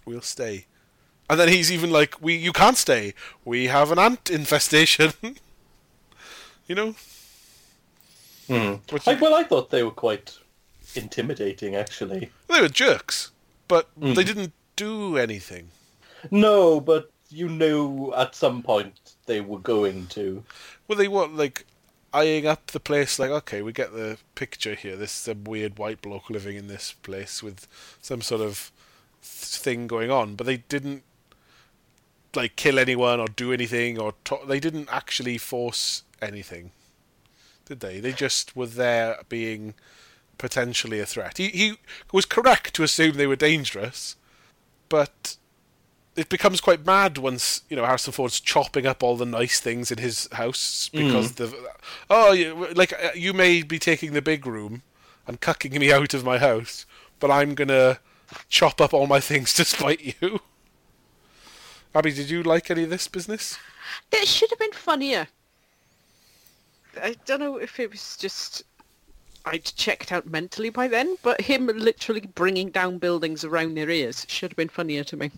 we'll stay. And then he's even like, we you can't stay. We have an ant infestation. you know. Hmm. Which- I, well, I thought they were quite intimidating, actually. They were jerks, but hmm. they didn't do anything. No, but you knew at some point they were going to. Well, they were like eyeing up the place. Like, okay, we get the picture here. This is a weird white bloke living in this place with some sort of thing going on, but they didn't like kill anyone or do anything or to- they didn't actually force anything, did they? They just were there being potentially a threat. He he was correct to assume they were dangerous, but it becomes quite mad once you know Harrison Ford's chopping up all the nice things in his house because the oh you- like uh, you may be taking the big room and cucking me out of my house, but I'm gonna chop up all my things to spite you. Abby, did you like any of this business? It should have been funnier. I don't know if it was just I'd checked out mentally by then, but him literally bringing down buildings around their ears should have been funnier to me.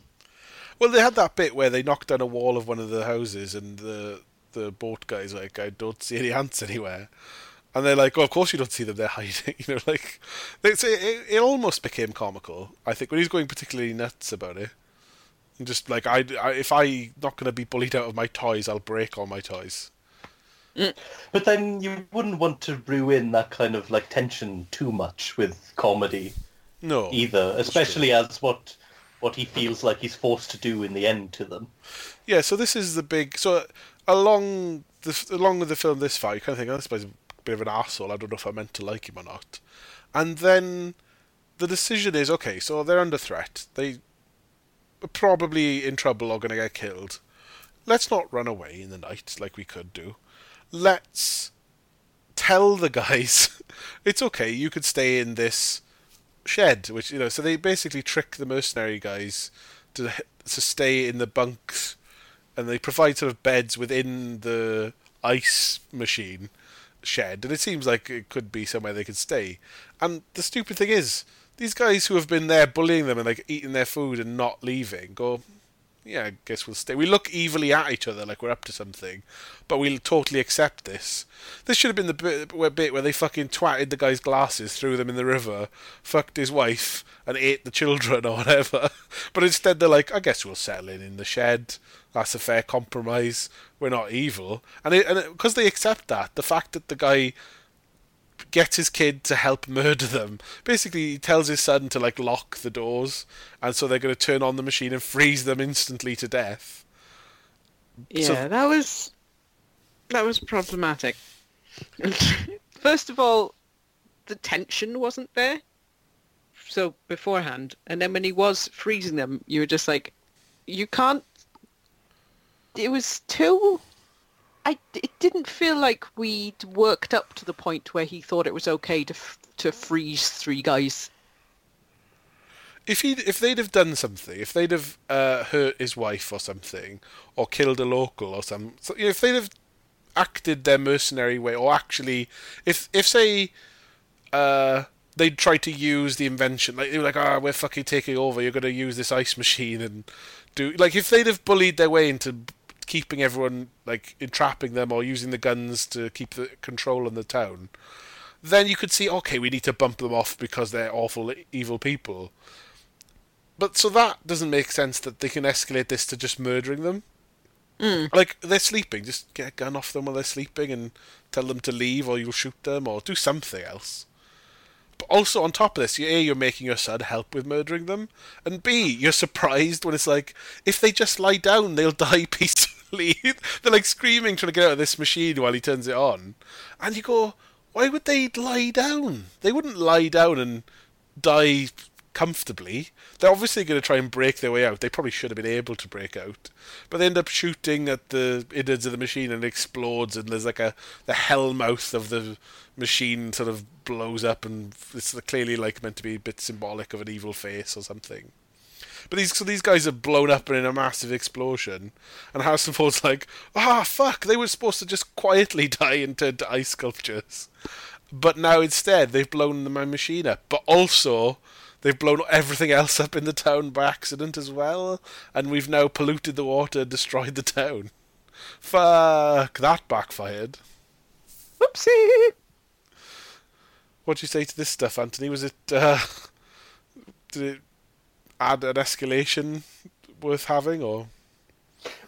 Well, they had that bit where they knocked down a wall of one of the houses, and the the boat guy's like, "I don't see any ants anywhere," and they're like, "Oh, of course you don't see them. They're hiding." You know, like it, it almost became comical. I think when he's going particularly nuts about it, and just like I, I if I not going to be bullied out of my toys, I'll break all my toys. But then you wouldn't want to ruin that kind of like tension too much with comedy No, either, especially as what what he feels like he's forced to do in the end to them. Yeah, so this is the big. So uh, along the along with the film this far, you kind of think, oh, this guy's a bit of an asshole. I don't know if I meant to like him or not. And then the decision is okay. So they're under threat. They are probably in trouble or going to get killed. Let's not run away in the night like we could do. Let's tell the guys it's okay. You could stay in this shed, which you know. So they basically trick the mercenary guys to to stay in the bunks, and they provide sort of beds within the ice machine shed, and it seems like it could be somewhere they could stay. And the stupid thing is, these guys who have been there bullying them and like eating their food and not leaving go. Yeah, I guess we'll stay. We look evilly at each other like we're up to something, but we'll totally accept this. This should have been the bit, where- bit where they fucking twatted the guy's glasses, threw them in the river, fucked his wife, and ate the children or whatever. But instead, they're like, I guess we'll settle in in the shed. That's a fair compromise. We're not evil, and because they accept that, the fact that the guy gets his kid to help murder them. Basically, he tells his son to like lock the doors, and so they're going to turn on the machine and freeze them instantly to death. Yeah, So- that was that was problematic. First of all, the tension wasn't there. So beforehand, and then when he was freezing them, you were just like, you can't. It was too. I it didn't feel like we'd worked up to the point where he thought it was okay to f- to freeze three guys. If he if they'd have done something, if they'd have uh, hurt his wife or something, or killed a local or some, so, you know, if they'd have acted their mercenary way, or actually, if if say, uh, they'd tried to use the invention, like they were like, ah, we're fucking taking over. You're to use this ice machine and do like if they'd have bullied their way into keeping everyone like entrapping them or using the guns to keep the control on the town, then you could see, okay, we need to bump them off because they're awful, evil people. But so that doesn't make sense that they can escalate this to just murdering them. Hmm. Like they're sleeping, just get a gun off them while they're sleeping and tell them to leave, or you'll shoot them, or do something else. But also on top of this, you- a you're making your son help with murdering them, and b you're surprised when it's like if they just lie down, they'll die peacefully. they're like screaming trying to get out of this machine while he turns it on, and you go, why would they lie down? They wouldn't lie down and die comfortably. They're obviously going to try and break their way out. They probably should have been able to break out, but they end up shooting at the innards of the machine and it explodes. And there's like a the hell mouth of the machine sort of blows up, and it's clearly like meant to be a bit symbolic of an evil face or something. But these so these guys are blown up in a massive explosion, and Harrison Ford's like, ah, fuck! They were supposed to just quietly die and turn to ice sculptures, but now instead they've blown my machine up. But also, they've blown everything else up in the town by accident as well, and we've now polluted the water destroyed the town. Fuck! That backfired. Whoopsie! What do you say to this stuff, Anthony? Was it uh, did it add an escalation worth having, or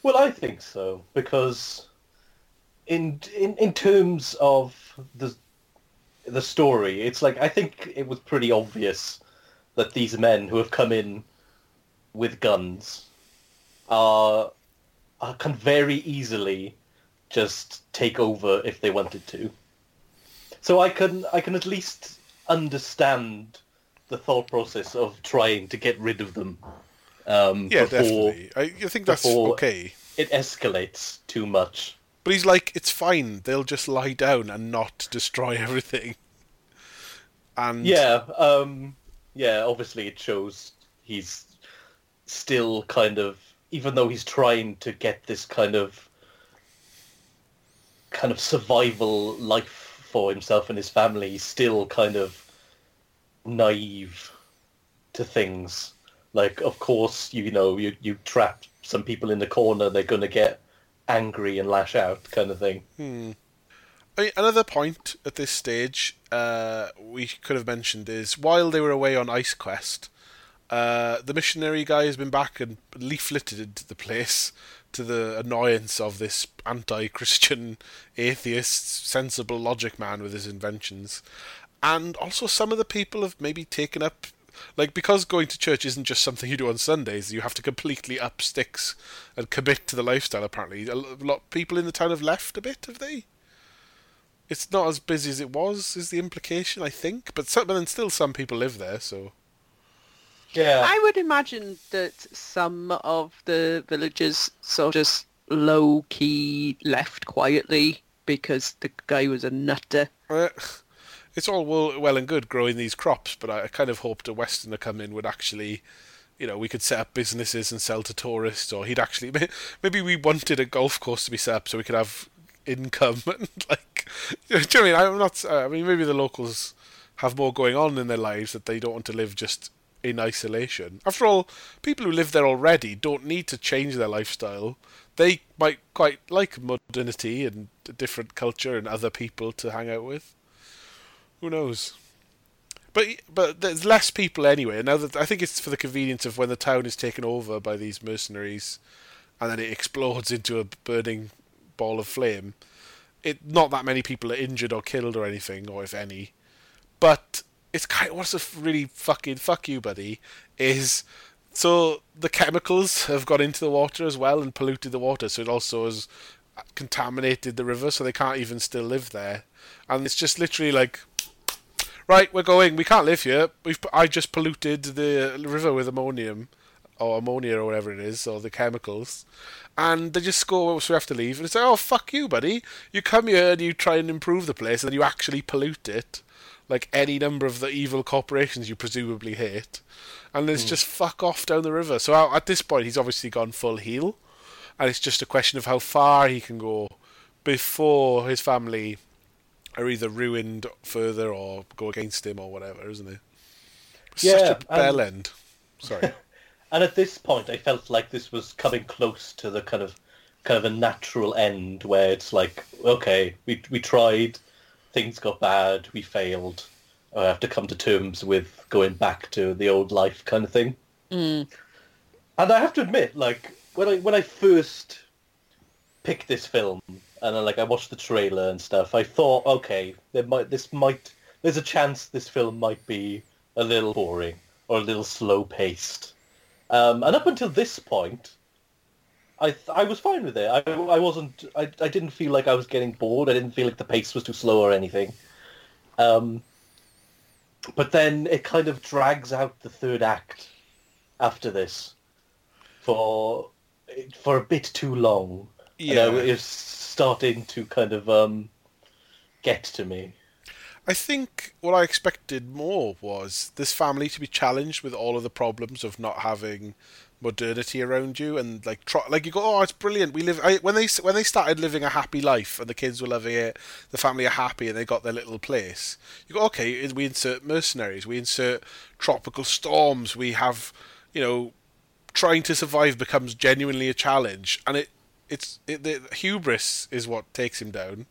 Well, I think so because in in in terms of the the story, it's like I think it was pretty obvious that these men who have come in with guns are, are can very easily just take over if they wanted to. So I can I can at least understand the thought process of trying to get rid of them. Um, Yeah, before definitely. I, I think that's okay. it escalates too much. But he's like, it's fine. They'll just lie down and not destroy everything. And Yeah, um, yeah. Obviously, it shows he's still kind of, even though he's trying to get this kind of, kind of survival life for himself and his family, he's still kind of naive to things. Like, of course, you know, you you trap some people in the corner, they're gonna get angry and lash out, kind of thing. Mean, another point at this stage uh, we could have mentioned is while they were away on Ice Quest, uh, the missionary guy has been back and leafleted the place to the annoyance of this anti-Christian, atheist, sensible logic man with his inventions. And also some of the people have maybe taken up like because going to church isn't just something you do on Sundays, you have to completely up sticks and commit to the lifestyle apparently. A lot of people in the town have left a bit, have they? It's not as busy as it was, is the implication, I think. But, some, but then still some people live there, so Yeah. I would imagine that some of the villagers sort of just low key left quietly because the guy was a nutter. Uh, It's all well, well and good growing these crops, but I, I kind of hoped a Westerner come in would actually, you know, we could set up businesses and sell to tourists, or he'd actually maybe we wanted a golf course to be set up so we could have income and like, do you know what I mean? I'm not. Uh, I mean, maybe the locals have more going on in their lives that they don't want to live just in isolation. After all, people who live there already don't need to change their lifestyle. They might quite like modernity and a different culture and other people to hang out with. Who knows? But but there's less people anyway. Now that I think it's for the convenience of when the town is taken over by these mercenaries, and then it explodes into a burning ball of flame. It not that many people are injured or killed or anything, or if any. But it's kind. Of, what's a really fucking fuck you, buddy? Is so the chemicals have got into the water as well and polluted the water, so it also has contaminated the river, so they can't even still live there. And it's just literally like, right, we're going. We can't live here. We've I just polluted the river with ammonium or ammonia or whatever it is, or the chemicals. And they just score, so we have to leave. And it's like, oh, fuck you, buddy. You come here and you try and improve the place, and then you actually pollute it, like any number of the evil corporations you presumably hate. And it's hmm. just fuck off down the river. So at this point, he's obviously gone full heel. And it's just a question of how far he can go before his family are either ruined further or go against him or whatever, isn't it? Yeah, Such a and- bell end. Sorry. And at this point, I felt like this was coming close to the kind of kind of a natural end where it's like, okay, we we tried, things got bad, we failed. I have to come to terms with going back to the old life kind of thing. Mm. And I have to admit, like when I when I first picked this film and then, like I watched the trailer and stuff, I thought, okay, there might this might there's a chance this film might be a little boring or a little slow paced. Um, and up until this point, I th- I was fine with it. I, I wasn't. I, I didn't feel like I was getting bored. I didn't feel like the pace was too slow or anything. Um, but then it kind of drags out the third act after this for for a bit too long. You know, Yeah. it's starting to kind of um, get to me. I think what I expected more was this family to be challenged with all of the problems of not having modernity around you and like try, like you go oh it's brilliant we live I, when they when they started living a happy life and the kids were loving it the family are happy and they got their little place you go okay we insert mercenaries we insert tropical storms we have you know trying to survive becomes genuinely a challenge and it it's it, the hubris is what takes him down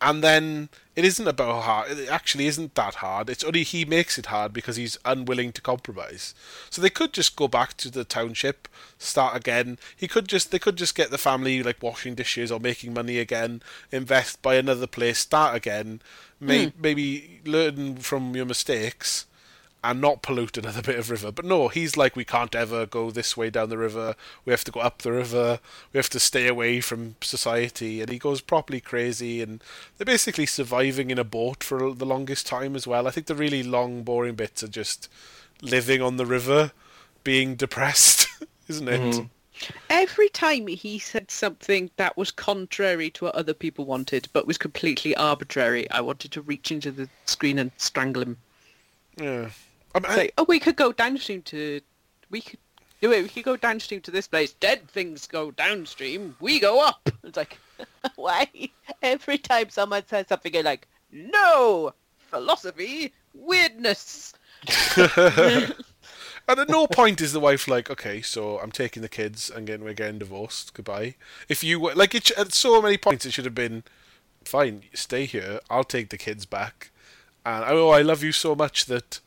and then it isn't about hard. It actually isn't that hard. It's only he makes it hard because he's unwilling to compromise. So they could just go back to the township, start again. He could just they could just get the family like washing dishes or making money again, invest, buy another place, start again. May, hmm. Maybe learn from your mistakes and not pollute another bit of river. But no, he's like, we can't ever go this way down the river. We have to go up the river. We have to stay away from society. And he goes properly crazy. And they're basically surviving in a boat for the longest time as well. I think the really long, boring bits are just living on the river, being depressed, isn't it? Mm-hmm. Every time he said something that was contrary to what other people wanted, but was completely arbitrary, I wanted to reach into the screen and strangle him. Yeah. I mean, Say, oh, we could go downstream to, we could, no, wait, we could go downstream to this place. Dead things go downstream. We go up. It's like, why? Every time someone says something, you're like, no, philosophy, weirdness. And at no point is the wife like, okay, so I'm taking the kids and getting we're getting divorced. Goodbye. If you were like, it, at so many points, it should have been, fine, stay here. I'll take the kids back, and oh, I love you so much that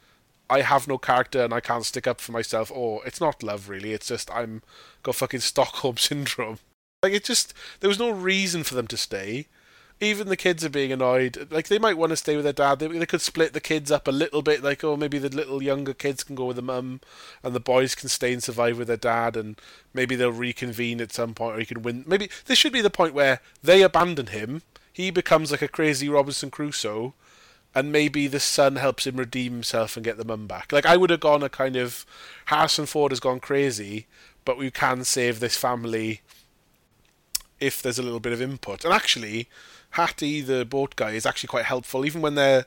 I have no character and I can't stick up for myself. Or it's not love really. It's just I'm got fucking Stockholm syndrome. Like it just there was no reason for them to stay. Even the kids are being annoyed. Like they might want to stay with their dad. They, they could split the kids up a little bit. Like oh maybe the little younger kids can go with the mum, and the boys can stay and survive with their dad, and maybe they'll reconvene at some point, or he can win. Maybe this should be the point where they abandon him. He becomes like a crazy Robinson Crusoe, and maybe the son helps him redeem himself and get the mum back. Like I would have gone a kind of Harrison Ford has gone crazy, but we can save this family if there's a little bit of input. And actually, Haddy, the boat guy, is actually quite helpful, even when they're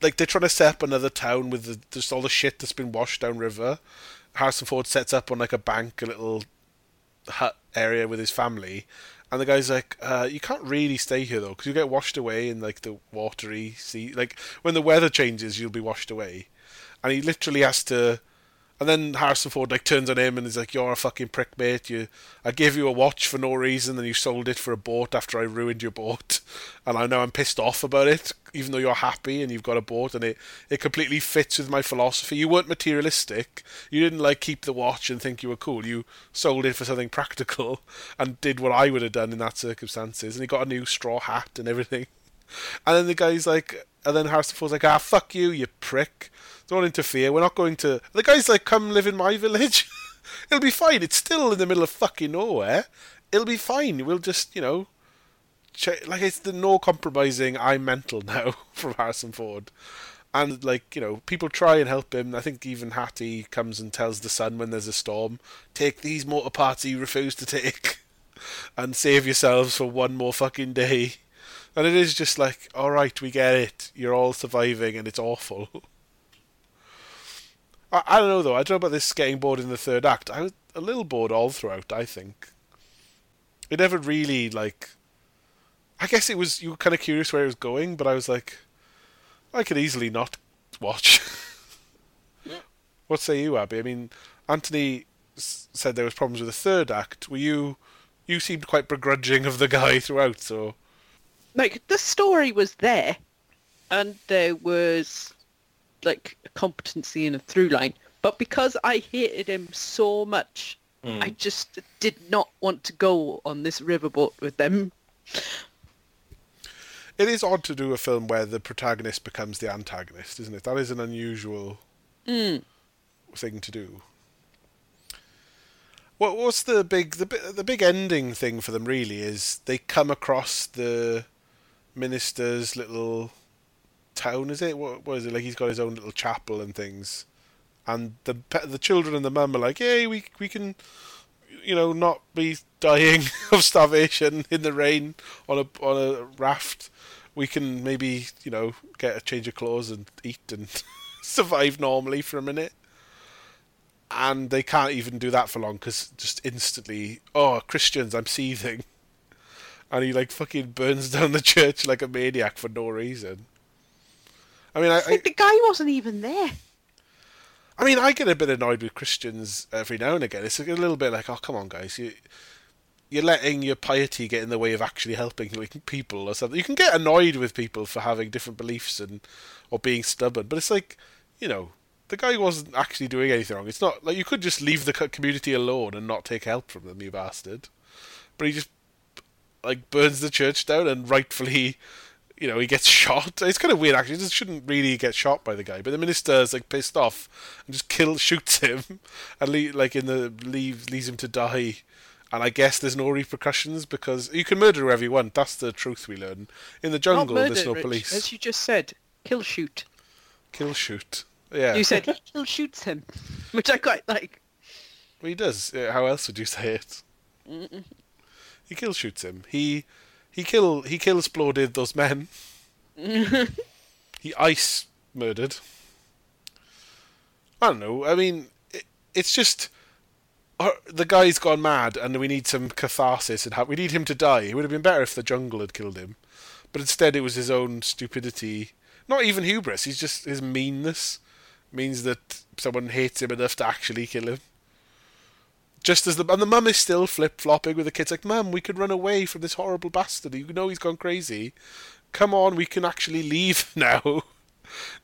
like they're trying to set up another town with the, just all the shit that's been washed downriver. Harrison Ford sets up on like a bank, a little hut area with his family, and the guy's like, uh, "You can't really stay here though, because you get washed away in like the watery sea. Like when the weather changes, you'll be washed away." And he literally has to. And then Harrison Ford like turns on him and is like, "You're a fucking prick, mate. You, I gave you a watch for no reason, and you sold it for a boat after I ruined your boat, and I know I'm pissed off about it, even though you're happy and you've got a boat, and it it completely fits with my philosophy. You weren't materialistic. You didn't like keep the watch and think you were cool. You sold it for something practical and did what I would have done in that circumstances. And he got a new straw hat and everything. And then the guy's like, and then Harrison Ford's like, ah, fuck you, you prick. Don't interfere. We're not going to. The guy's like, come live in my village. It'll be fine. It's still in the middle of fucking nowhere. It'll be fine. We'll just, you know, like it's the no compromising. I'm mental now from Harrison Ford. And like you know, people try and help him. I think even Haddy comes and tells the son when there's a storm, take these motor parts you refuse to take, and save yourselves for one more fucking day. And it is just like, all right, we get it. You're all surviving, and it's awful. I, I don't know though. I don't know about this getting bored in the third act. I was a little bored all throughout. I think it never really like. I guess it was you were kind of curious where it was going, but I was like, I could easily not watch. what say you, Abby? I mean, Anthony s- said there was problems with the third act. Were you? You seemed quite begrudging of the guy throughout, so like the story was there and there was like a competency and a through line but because i hated him so much hmm. i just did not want to go on this riverboat with them it is odd to do a film where the protagonist becomes the antagonist, isn't it? That is an unusual hmm. thing to do. What what's the big the the big ending thing for them really is they come across the minister's little town is it? What what is it? Like he's got his own little chapel and things. And the the children and the mum are like hey we we can you know not be dying of starvation in the rain on a on a raft. We can maybe you know get a change of clothes and eat and survive normally for a minute. And they can't even do that for long because just instantly oh christians i'm seething. And he like fucking burns down the church like a maniac for no reason i mean I, I the guy wasn't even there I mean, I get a bit annoyed with Christians every now and again. It's a little bit like, oh, come on, guys, you you're letting your piety get in the way of actually helping like, people or something. You can get annoyed with people for having different beliefs and or being stubborn, but it's like, you know, the guy wasn't actually doing anything wrong. It's not like you could just leave the community alone and not take help from them, you bastard. But he just like burns the church down and rightfully, you know, he gets shot. It's kind of weird actually. He just shouldn't really get shot by the guy, but the minister's like pissed off and just kills, shoots him, and le- like in the leaves leaves him to die. And I guess there's no repercussions because you can murder whoever you want. That's the truth we learn. In the jungle, murder, there's no Rich, police. As you just said, kill shoot. Kill, shoot. Yeah, You said he kill shoots him, which I quite like. Well, he does. How else would you say it? He kill shoots him. He he kill he kill exploded those men. he ice murdered. I don't know. I mean, it, it's just uh, the guy's gone mad, and we need some catharsis, and have, we need him to die. It would have been better if the jungle had killed him, but instead it was his own stupidity. Not even hubris. He's just his meanness means that someone hates him enough to actually kill him. Just as the and the mum is still flip flopping with the kids, like, "Mum, we could run away from this horrible bastard. You know he's gone crazy. Come on, we can actually leave now.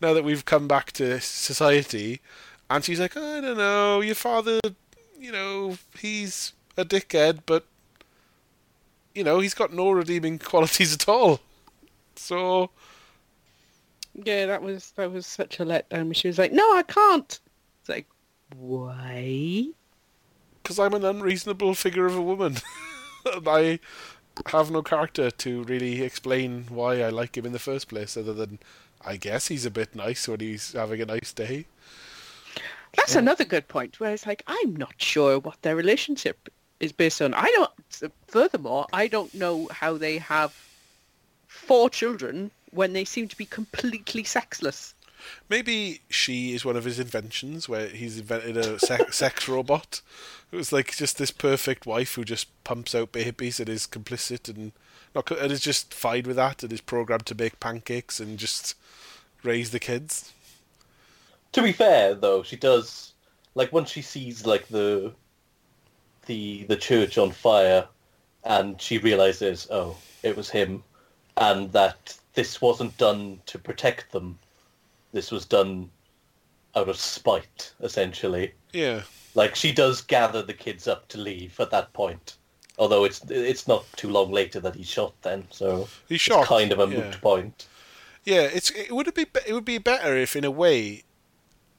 now that we've come back to society." And she's like, "I don't know. Your father, you know, he's a dickhead, but you know, he's got no redeeming qualities at all. So Yeah, that was that was such a letdown. She was like, "No, I can't." It's like, why? Because I'm an unreasonable figure of a woman. and I have no character to really explain why I like him in the first place, other than I guess he's a bit nice when he's having a nice day. That's another good point. Where it's like, I'm not sure what their relationship is based on. I don't. Furthermore, I don't know how they have four children when they seem to be completely sexless. Maybe she is one of his inventions, where he's invented a se- sex robot. It was like just this perfect wife who just pumps out babies and is complicit and not and is just fine with that and is programmed to make pancakes and just raise the kids. To be fair, though, she does like once she sees like the the the church on fire, and she realizes, oh, it was him, and that this wasn't done to protect them. This was done out of spite, essentially. Yeah. Like she does gather the kids up to leave at that point. Although it's it's not too long later that he's shot then, so He's shot, kind of a yeah. moot point. Yeah, it's it would be be- it would be better if, in a way,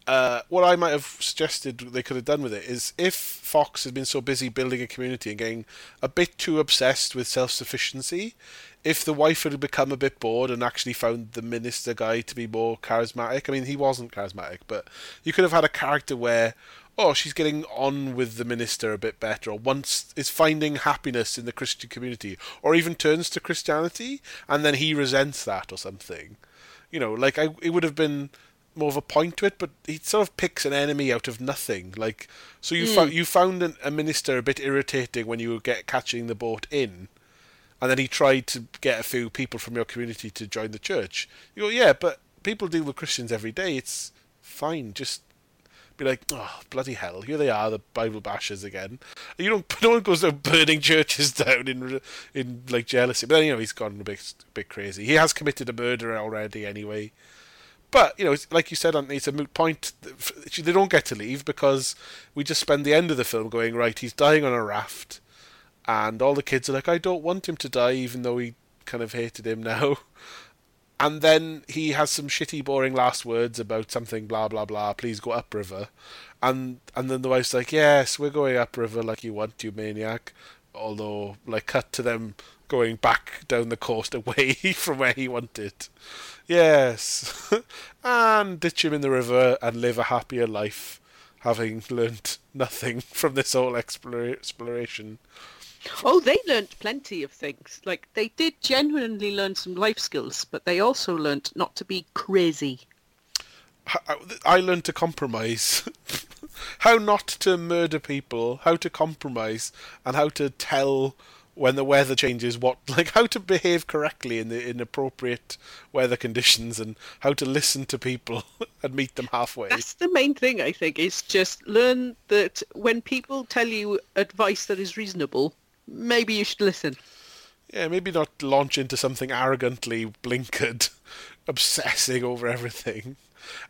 uh, what I might have suggested they could have done with it is if Fox had been so busy building a community and getting a bit too obsessed with self sufficiency, if the wife had become a bit bored and actually found the minister guy to be more charismatic. I mean, he wasn't charismatic, but you could have had a character where. Oh, she's getting on with the minister a bit better, or once is finding happiness in the Christian community, or even turns to Christianity, and then he resents that or something you know, like I, it would have been more of a point to it, but he sort of picks an enemy out of nothing. Like, so you found hmm. you found an, a minister a bit irritating when you were get catching the boat in, and then he tried to get a few people from your community to join the church. You go, yeah, but people deal with Christians every day. It's fine. Just be like, oh bloody hell, here they are, the Bible bashers again. You don't, no one goes out burning churches down in in like jealousy. But then, you know, he's gone a bit a bit crazy. He has committed a murder already, anyway. But you know, like you said, Anthony, it's a moot point. They don't get to leave because we just spend the end of the film going right. He's dying on a raft, and all the kids are like, "I don't want him to die," even though we kind of hated him now. And then he has some shitty, boring last words about something, blah blah blah. Please go upriver, and and then the wife's like, "Yes, we're going upriver, like you want, you maniac." Although, like, cut to them going back down the coast away from where he wanted. Yes, and ditch him in the river and live a happier life, having learnt nothing from this whole exploration. Oh, they learnt plenty of things. Like they did genuinely learn some life skills, but they also learnt not to be crazy. I- uh, I learned to compromise. how not to murder people, how to compromise, and how to tell when the weather changes what like how to behave correctly in the in appropriate weather conditions and how to listen to people and meet them halfway. That's the main thing, I think, is just learn that when people tell you advice that is reasonable, maybe you should listen. Yeah, maybe not launch into something arrogantly blinkered, obsessing over everything,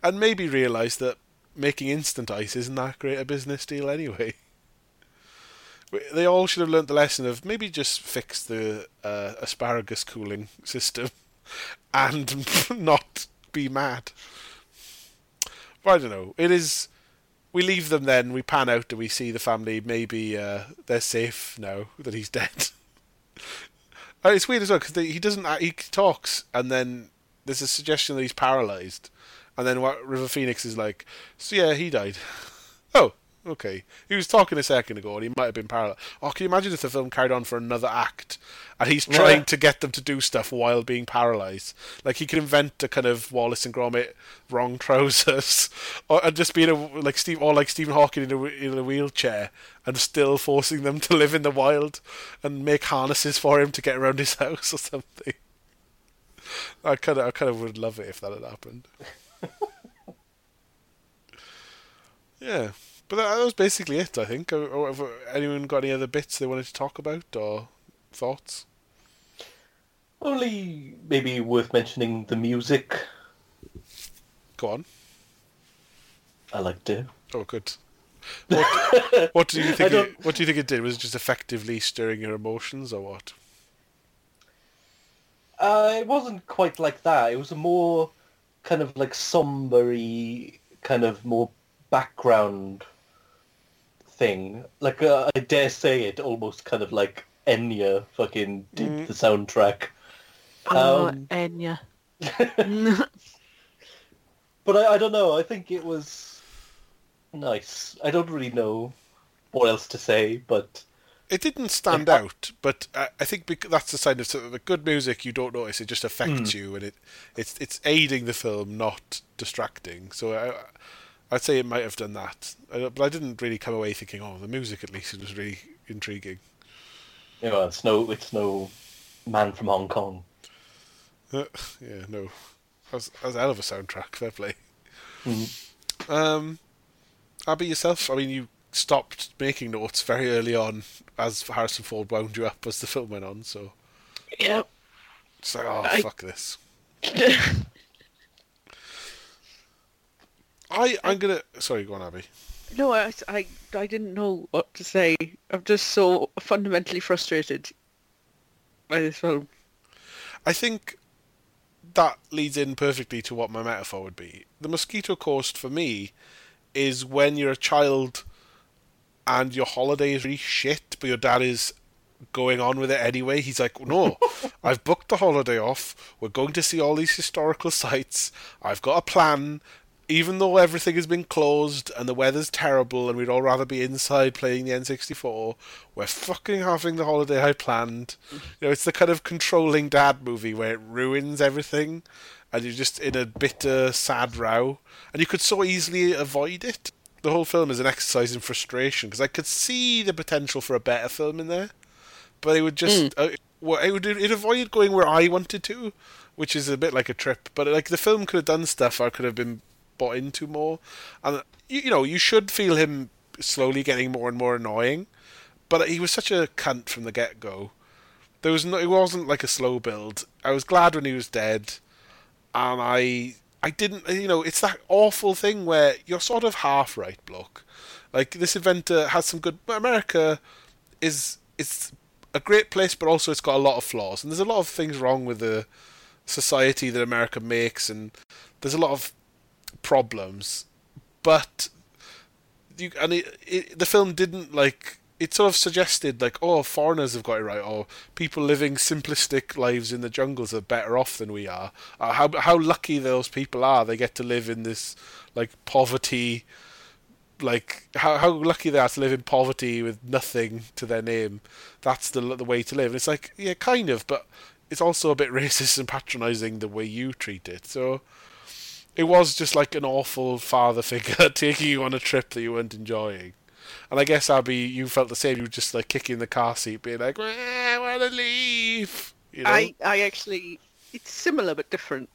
and maybe realise that making instant ice isn't that great a business deal anyway. They all should have learnt the lesson of maybe just fix the uh, asparagus cooling system and not be mad. But I don't know. It is. We leave them then. We pan out and we see the family. Maybe uh, they're safe now that he's dead. It's weird as well because he doesn't. He talks and then there's a suggestion that he's paralyzed, and then what River Phoenix is like. So yeah, he died. oh, okay. He was talking a second ago, and he might have been paralyzed. Oh, can you imagine if the film carried on for another act, and he's trying Yeah. to get them to do stuff while being paralyzed? Like he could invent a kind of Wallace and Gromit wrong trousers, or and just being a like Steve, or like Stephen Hawking in a in a wheelchair, and still forcing them to live in the wild and make harnesses for him to get around his house or something. I kind of, I kind of would love it if that had happened. yeah, but that, that was basically it. I think. Or, or have uh, anyone got any other bits they wanted to talk about or thoughts? Only maybe worth mentioning the music. Go on. I liked it. Oh, good. What, what do you think? It, what do you think it did? Was it just effectively stirring your emotions, or what? Uh, it wasn't quite like that. It was a more kind of like sombery, kind of more background thing. Like uh, I dare say it, almost kind of like Enya fucking did Mm. the soundtrack. Oh, Um, Enya. But I, I don't know. I think it was nice. I don't really know what else to say, but It didn't stand Like, out, but I, I think bec- that's the sign of sort of the good music. You don't notice; it just affects Hmm. you, and it it's it's aiding the film, not distracting. So I, I'd say it might have done that, I but I didn't really come away thinking, "Oh, the music at least it was really intriguing." you know, it's no, it's no man from Hong Kong. Uh, yeah, no, that was, that a hell of a soundtrack. Fair play. Mm. Um, Abby, yourself? I mean, you stopped making notes very early on as Harrison Ford wound you up as the film went on. So Yeah. it's like, oh I- fuck this. I I'm gonna sorry, go on, Abby. No, I, I, I didn't know what to say. I'm just so fundamentally frustrated by this film. I think that leads in perfectly to what my metaphor would be. The mosquito coast for me is when you're a child and your holiday is really shit, but your dad is going on with it anyway. He's like, No, I've booked the holiday off. We're going to see all these historical sites. I've got a plan. Even though everything has been closed and the weather's terrible and we'd all rather be inside playing the N64, we're fucking having the holiday I planned. You know, it's the kind of controlling dad movie where it ruins everything and you're just in a bitter, sad row. And you could so easily avoid it. The whole film is an exercise in frustration because I could see the potential for a better film in there, but it would just uh, well, it would it avoided going where I wanted to, which is a bit like a trip. But like the film could have done stuff I could have been bought into more, and you, you know you should feel him slowly getting more and more annoying. But he was such a cunt from the get go. There was no, it wasn't like a slow build. I was glad when he was dead, and I I didn't you know it's that awful thing where you're sort of half right, bloke. Like this event has some good. America is is a great place, but also it's got a lot of flaws, and there's a lot of things wrong with the society that America makes, and there's a lot of problems. But you and it, it, the film didn't like it sort of suggested like oh foreigners have got it right or people living simplistic lives in the jungles are better off than we are. Uh, how how lucky those people are. They get to live in this like poverty like how how lucky they are to live in poverty with nothing to their name. That's the the way to live. And it's like yeah kind of but it's also a bit racist and patronizing the way you treat it. So it was just like an awful father figure taking you on a trip that you weren't enjoying. And I guess Abby, you felt the same. You were just like kicking the car seat, being like, "I want to leave." You know? I, I actually, it's similar but different.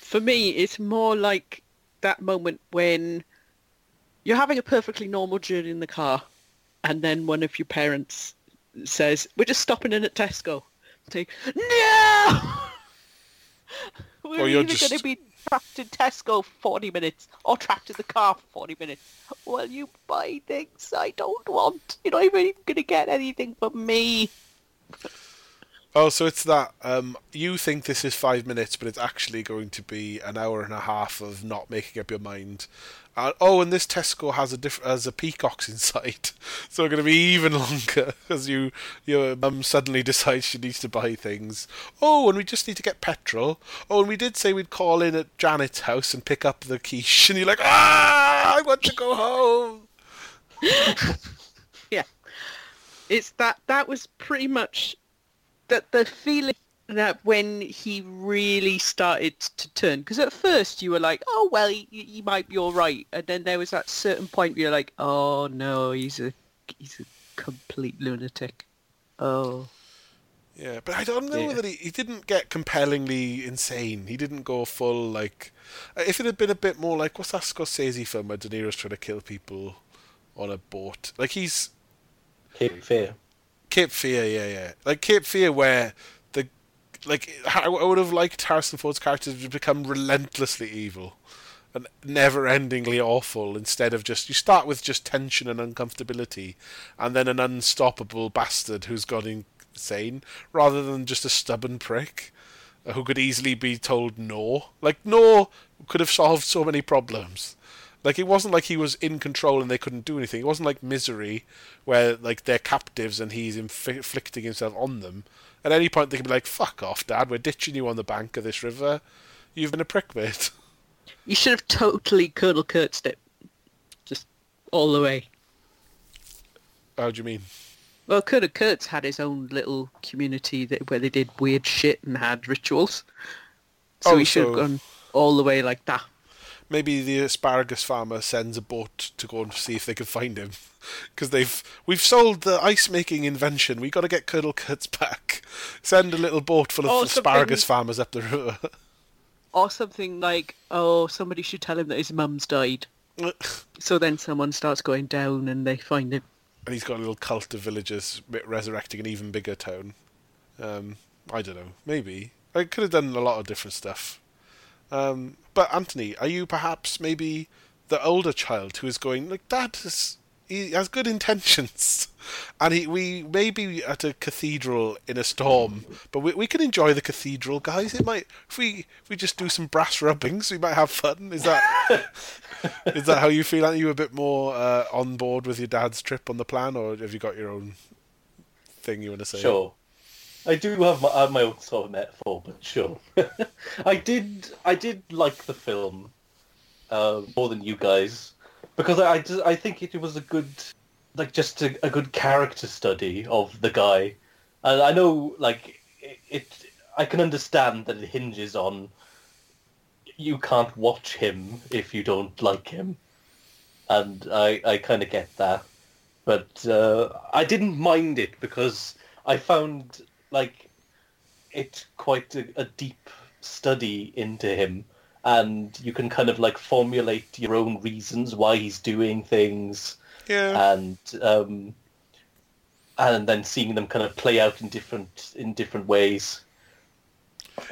For me, it's more like that moment when you're having a perfectly normal journey in the car, and then one of your parents says, "We're just stopping in at Tesco." Take no. We're Or you're just- going to be trapped in Tesco for 40 minutes or trapped in the car for 40 minutes. Well, you buy things I don't want. You're not even going to get anything from me. Oh, so it's that um, you think this is five minutes, but it's actually going to be an hour and a half of not making up your mind. Oh, and this Tesco has a diff- has a peacocks inside, so it's going to be even longer because you your mum suddenly decides she needs to buy things. Oh, and we just need to get petrol. Oh, and we did say we'd call in at Janet's house and pick up the quiche, and you're like, ah, I want to go home. Yeah. It's that that was pretty much that the feeling that when he really started to turn because at first you were like oh well he, he might be all right and then there was that certain point where you're like oh no he's a he's a complete lunatic oh Yeah, but I don't know Yeah. whether he, he didn't get compellingly insane. He didn't go full like. uh, If it had been a bit more like what's that Scorsese film where De Niro's trying to kill people on a boat? Like he's Cape Fear. Cape Fear, yeah, yeah. Like Cape Fear, where the like I would have liked Harrison Ford's character to become relentlessly evil and never-endingly awful instead of just you start with just tension and uncomfortability, and then an unstoppable bastard who's gone insane, rather than just a stubborn prick who could easily be told no. Like no could have solved so many problems. Like it wasn't like he was in control and they couldn't do anything. It wasn't like Misery, where like they're captives and he's inf- inflicting himself on them. At any point they can be like, "Fuck off, Dad! We're ditching you on the bank of this river. You've been a prick, mate." you should have totally Colonel Kurtzed it just all the way How do you mean? well Colonel Kurtz had his own little community that where they did weird shit and had rituals so Oh, he should have gone all the way like that Maybe the asparagus farmer sends a boat to go and see if they can find him, because they've we've sold the ice making invention. We got to get Colonel Kurtz back. Send a little boat full of Or asparagus farmers up the river. or something like, oh, somebody should tell him that his mum's died. So then someone starts going down and they find him. and he's got a little cult of villagers resurrecting an even bigger town. Um, I don't know. Maybe I could have done a lot of different stuff. Um, but Anthony, are you perhaps maybe the older child who is going like Dad is he has good intentions, and he we may be at a cathedral in a storm, but we we can enjoy the cathedral, guys. It might if we if we just do some brass rubbings, we might have fun. Is that is that how you feel? Are you a bit more uh, on board with your dad's trip on the plan, or have you got your own thing you want to say? Sure. I do have my, have my own sort of metaphor, but sure. I did I did like the film uh, more than you guys because I I, I think it was a good like just a, a good character study of the guy. And I know like it, it I can understand that it hinges on you can't watch him if you don't like him, and I I kind of get that, but uh, I didn't mind it because I found like it quite a, a deep study into him, and you can kind of like formulate your own reasons why he's doing things, Yeah, and um, and then seeing them kind of play out in different in different ways.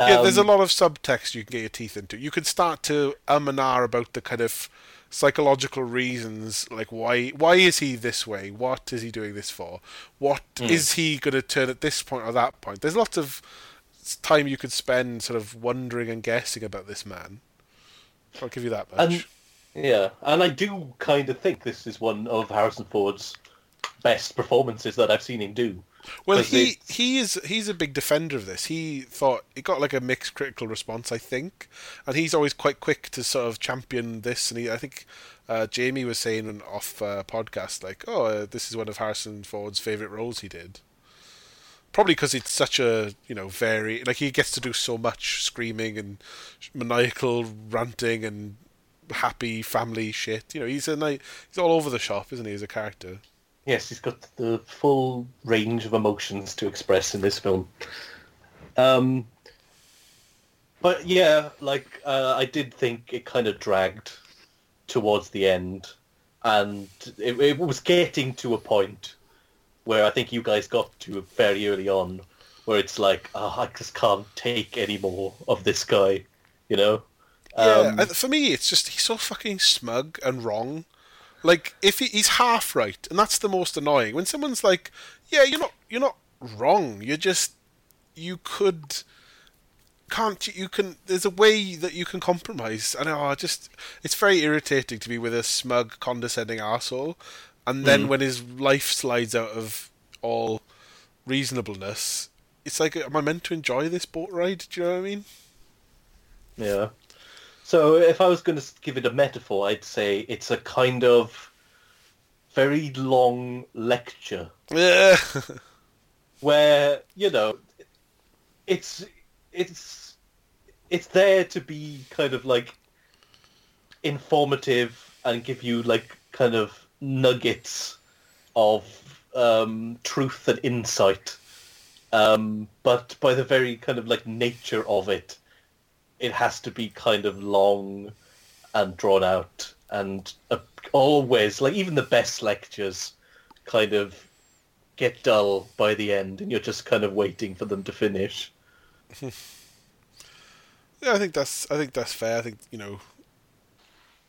yeah. There's a Um, lot of subtext you can get your teeth into. You can start to um and ah about the kind of psychological reasons, like why why is he this way? What is he doing this for? What hmm. is he going to turn at this point or that point? There's lots of time you could spend sort of wondering and guessing about this man. I'll give you that much. And yeah, and I do kind of think this is one of Harrison Ford's best performances that I've seen him do. Well, he it's- he is he's a big defender of this. He thought it got like a mixed critical response, I think, and he's always quite quick to sort of champion this. And he, I think uh, Jamie was saying on off uh, podcast like, "Oh, uh, this is one of Harrison Ford's favorite roles he did." Probably because it's such a you know very like he gets to do so much screaming and maniacal ranting and happy family shit. You know, he's a night he's all over the shop, isn't he, as a character? Yes, he's got the full range of emotions to express in this film. Um, but yeah, like uh, I did think it kind of dragged towards the end, and it, it was getting to a point where I think you guys got to very early on, where it's like, oh, I just can't take any more of this guy, you know? Yeah, Um, and for me, it's just he's so fucking smug and wrong. Like if he, he's half right, and that's the most annoying. When someone's like, "Yeah, you're not, you're not wrong. You're just, you could, can't you? You can. There's a way that you can compromise." And oh, just it's very irritating to be with a smug, condescending asshole. And then mm. when his life slides out of all reasonableness, it's like, am I meant to enjoy this boat ride? Do you know what I mean? Yeah. So if I was going to give it a metaphor, I'd say it's a kind of very long lecture Yeah. where you know it's it's it's there to be kind of like informative and give you like kind of nuggets of um, truth and insight um, but by the very kind of like nature of it it has to be kind of long and drawn out and uh, always like even the best lectures kind of get dull by the end and you're just kind of waiting for them to finish. Yeah, I think that's I think that's fair. I think you know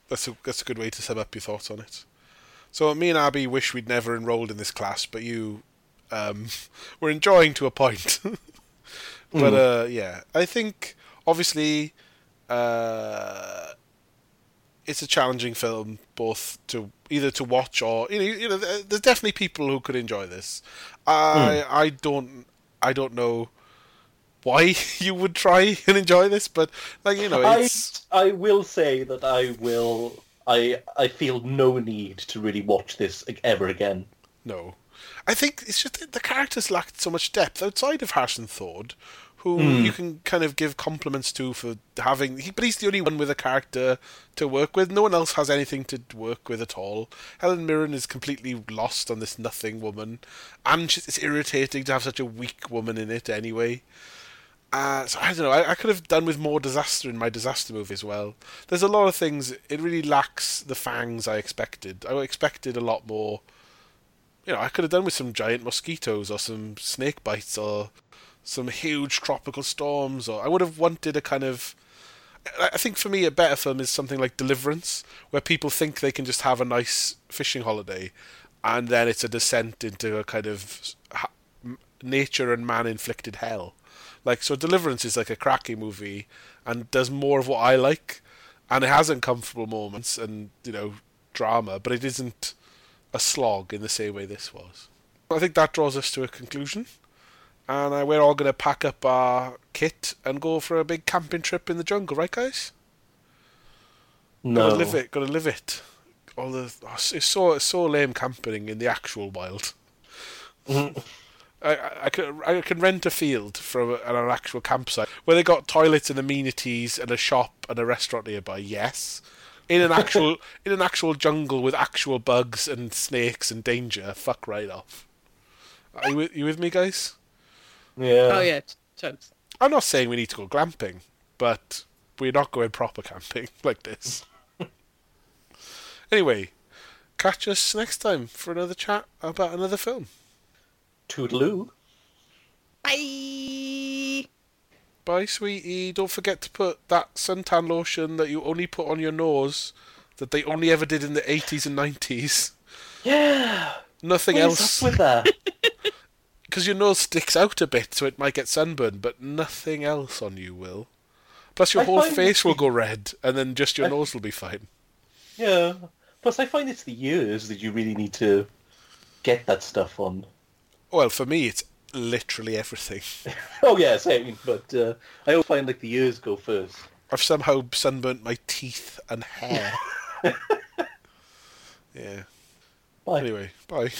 that's a that's a good way to sum up your thoughts on it. So me and Abby wish we'd never enrolled in this class, but you um, were enjoying to a point. but uh, yeah, I think obviously uh, it's a challenging film, both to either to watch or you know, you know there's definitely people who could enjoy this. I I don't I don't know why you would try and enjoy this, but like you know, I it's I will say that I will I I feel no need to really watch this ever again. no. I think it's just that the characters lacked so much depth outside of Harrison Ford, who Hmm. you can kind of give compliments to for having. He, but he's the only one with a character to work with. No one else has anything to work with at all. Helen Mirren is completely lost on this nothing woman, and she's, it's irritating to have such a weak woman in it anyway. Uh, so I don't know. I, I could have done with more disaster in my disaster movie as well. There's a lot of things. It really lacks the fangs I expected. I expected a lot more. You know, I could have done with some giant mosquitoes or some snake bites or some huge tropical storms. Or I would have wanted a kind of. I think for me, a better film is something like Deliverance, where people think they can just have a nice fishing holiday, and then it's a descent into a kind of nature and man inflicted hell. Like so, Deliverance is like a cracking movie and does more of what I like, and it has uncomfortable moments and you know drama, but it isn't a slog in the same way this was. I think that draws us to a conclusion, and uh, we're all going to pack up our kit and go for a big camping trip in the jungle, right, guys? No. Gotta live it. Gotta live it. All the oh, it's so it's so lame camping in the actual wild. Mm-hmm. I, I, I can I can rent a field from a, an actual campsite where they got toilets and amenities and a shop and a restaurant nearby. Yes, in an actual in an actual jungle with actual bugs and snakes and danger. Fuck right off. Are you with, you with me, guys? Yeah. Oh yeah, totes. I'm not saying we need to go glamping, but we're not going proper camping like this. anyway, catch us next time for another chat about another film. Toodaloo. Bye. Bye, sweetie. Don't forget to put that suntan lotion that you only put on your nose that they only ever did in the 80s and 90s. Yeah. Nothing What is else. up with that? Because your nose sticks out a bit, so it might get sunburned, but nothing else on you will. Plus, your I whole face will the- go red, and then just your I- nose will be fine. yeah. Plus, I find it's the years that you really need to get that stuff on. Well, for me, it's literally everything. Oh yeah, same. But uh, I always find like the years go first. I've somehow sunburnt my teeth and hair. yeah. Bye. Anyway, bye.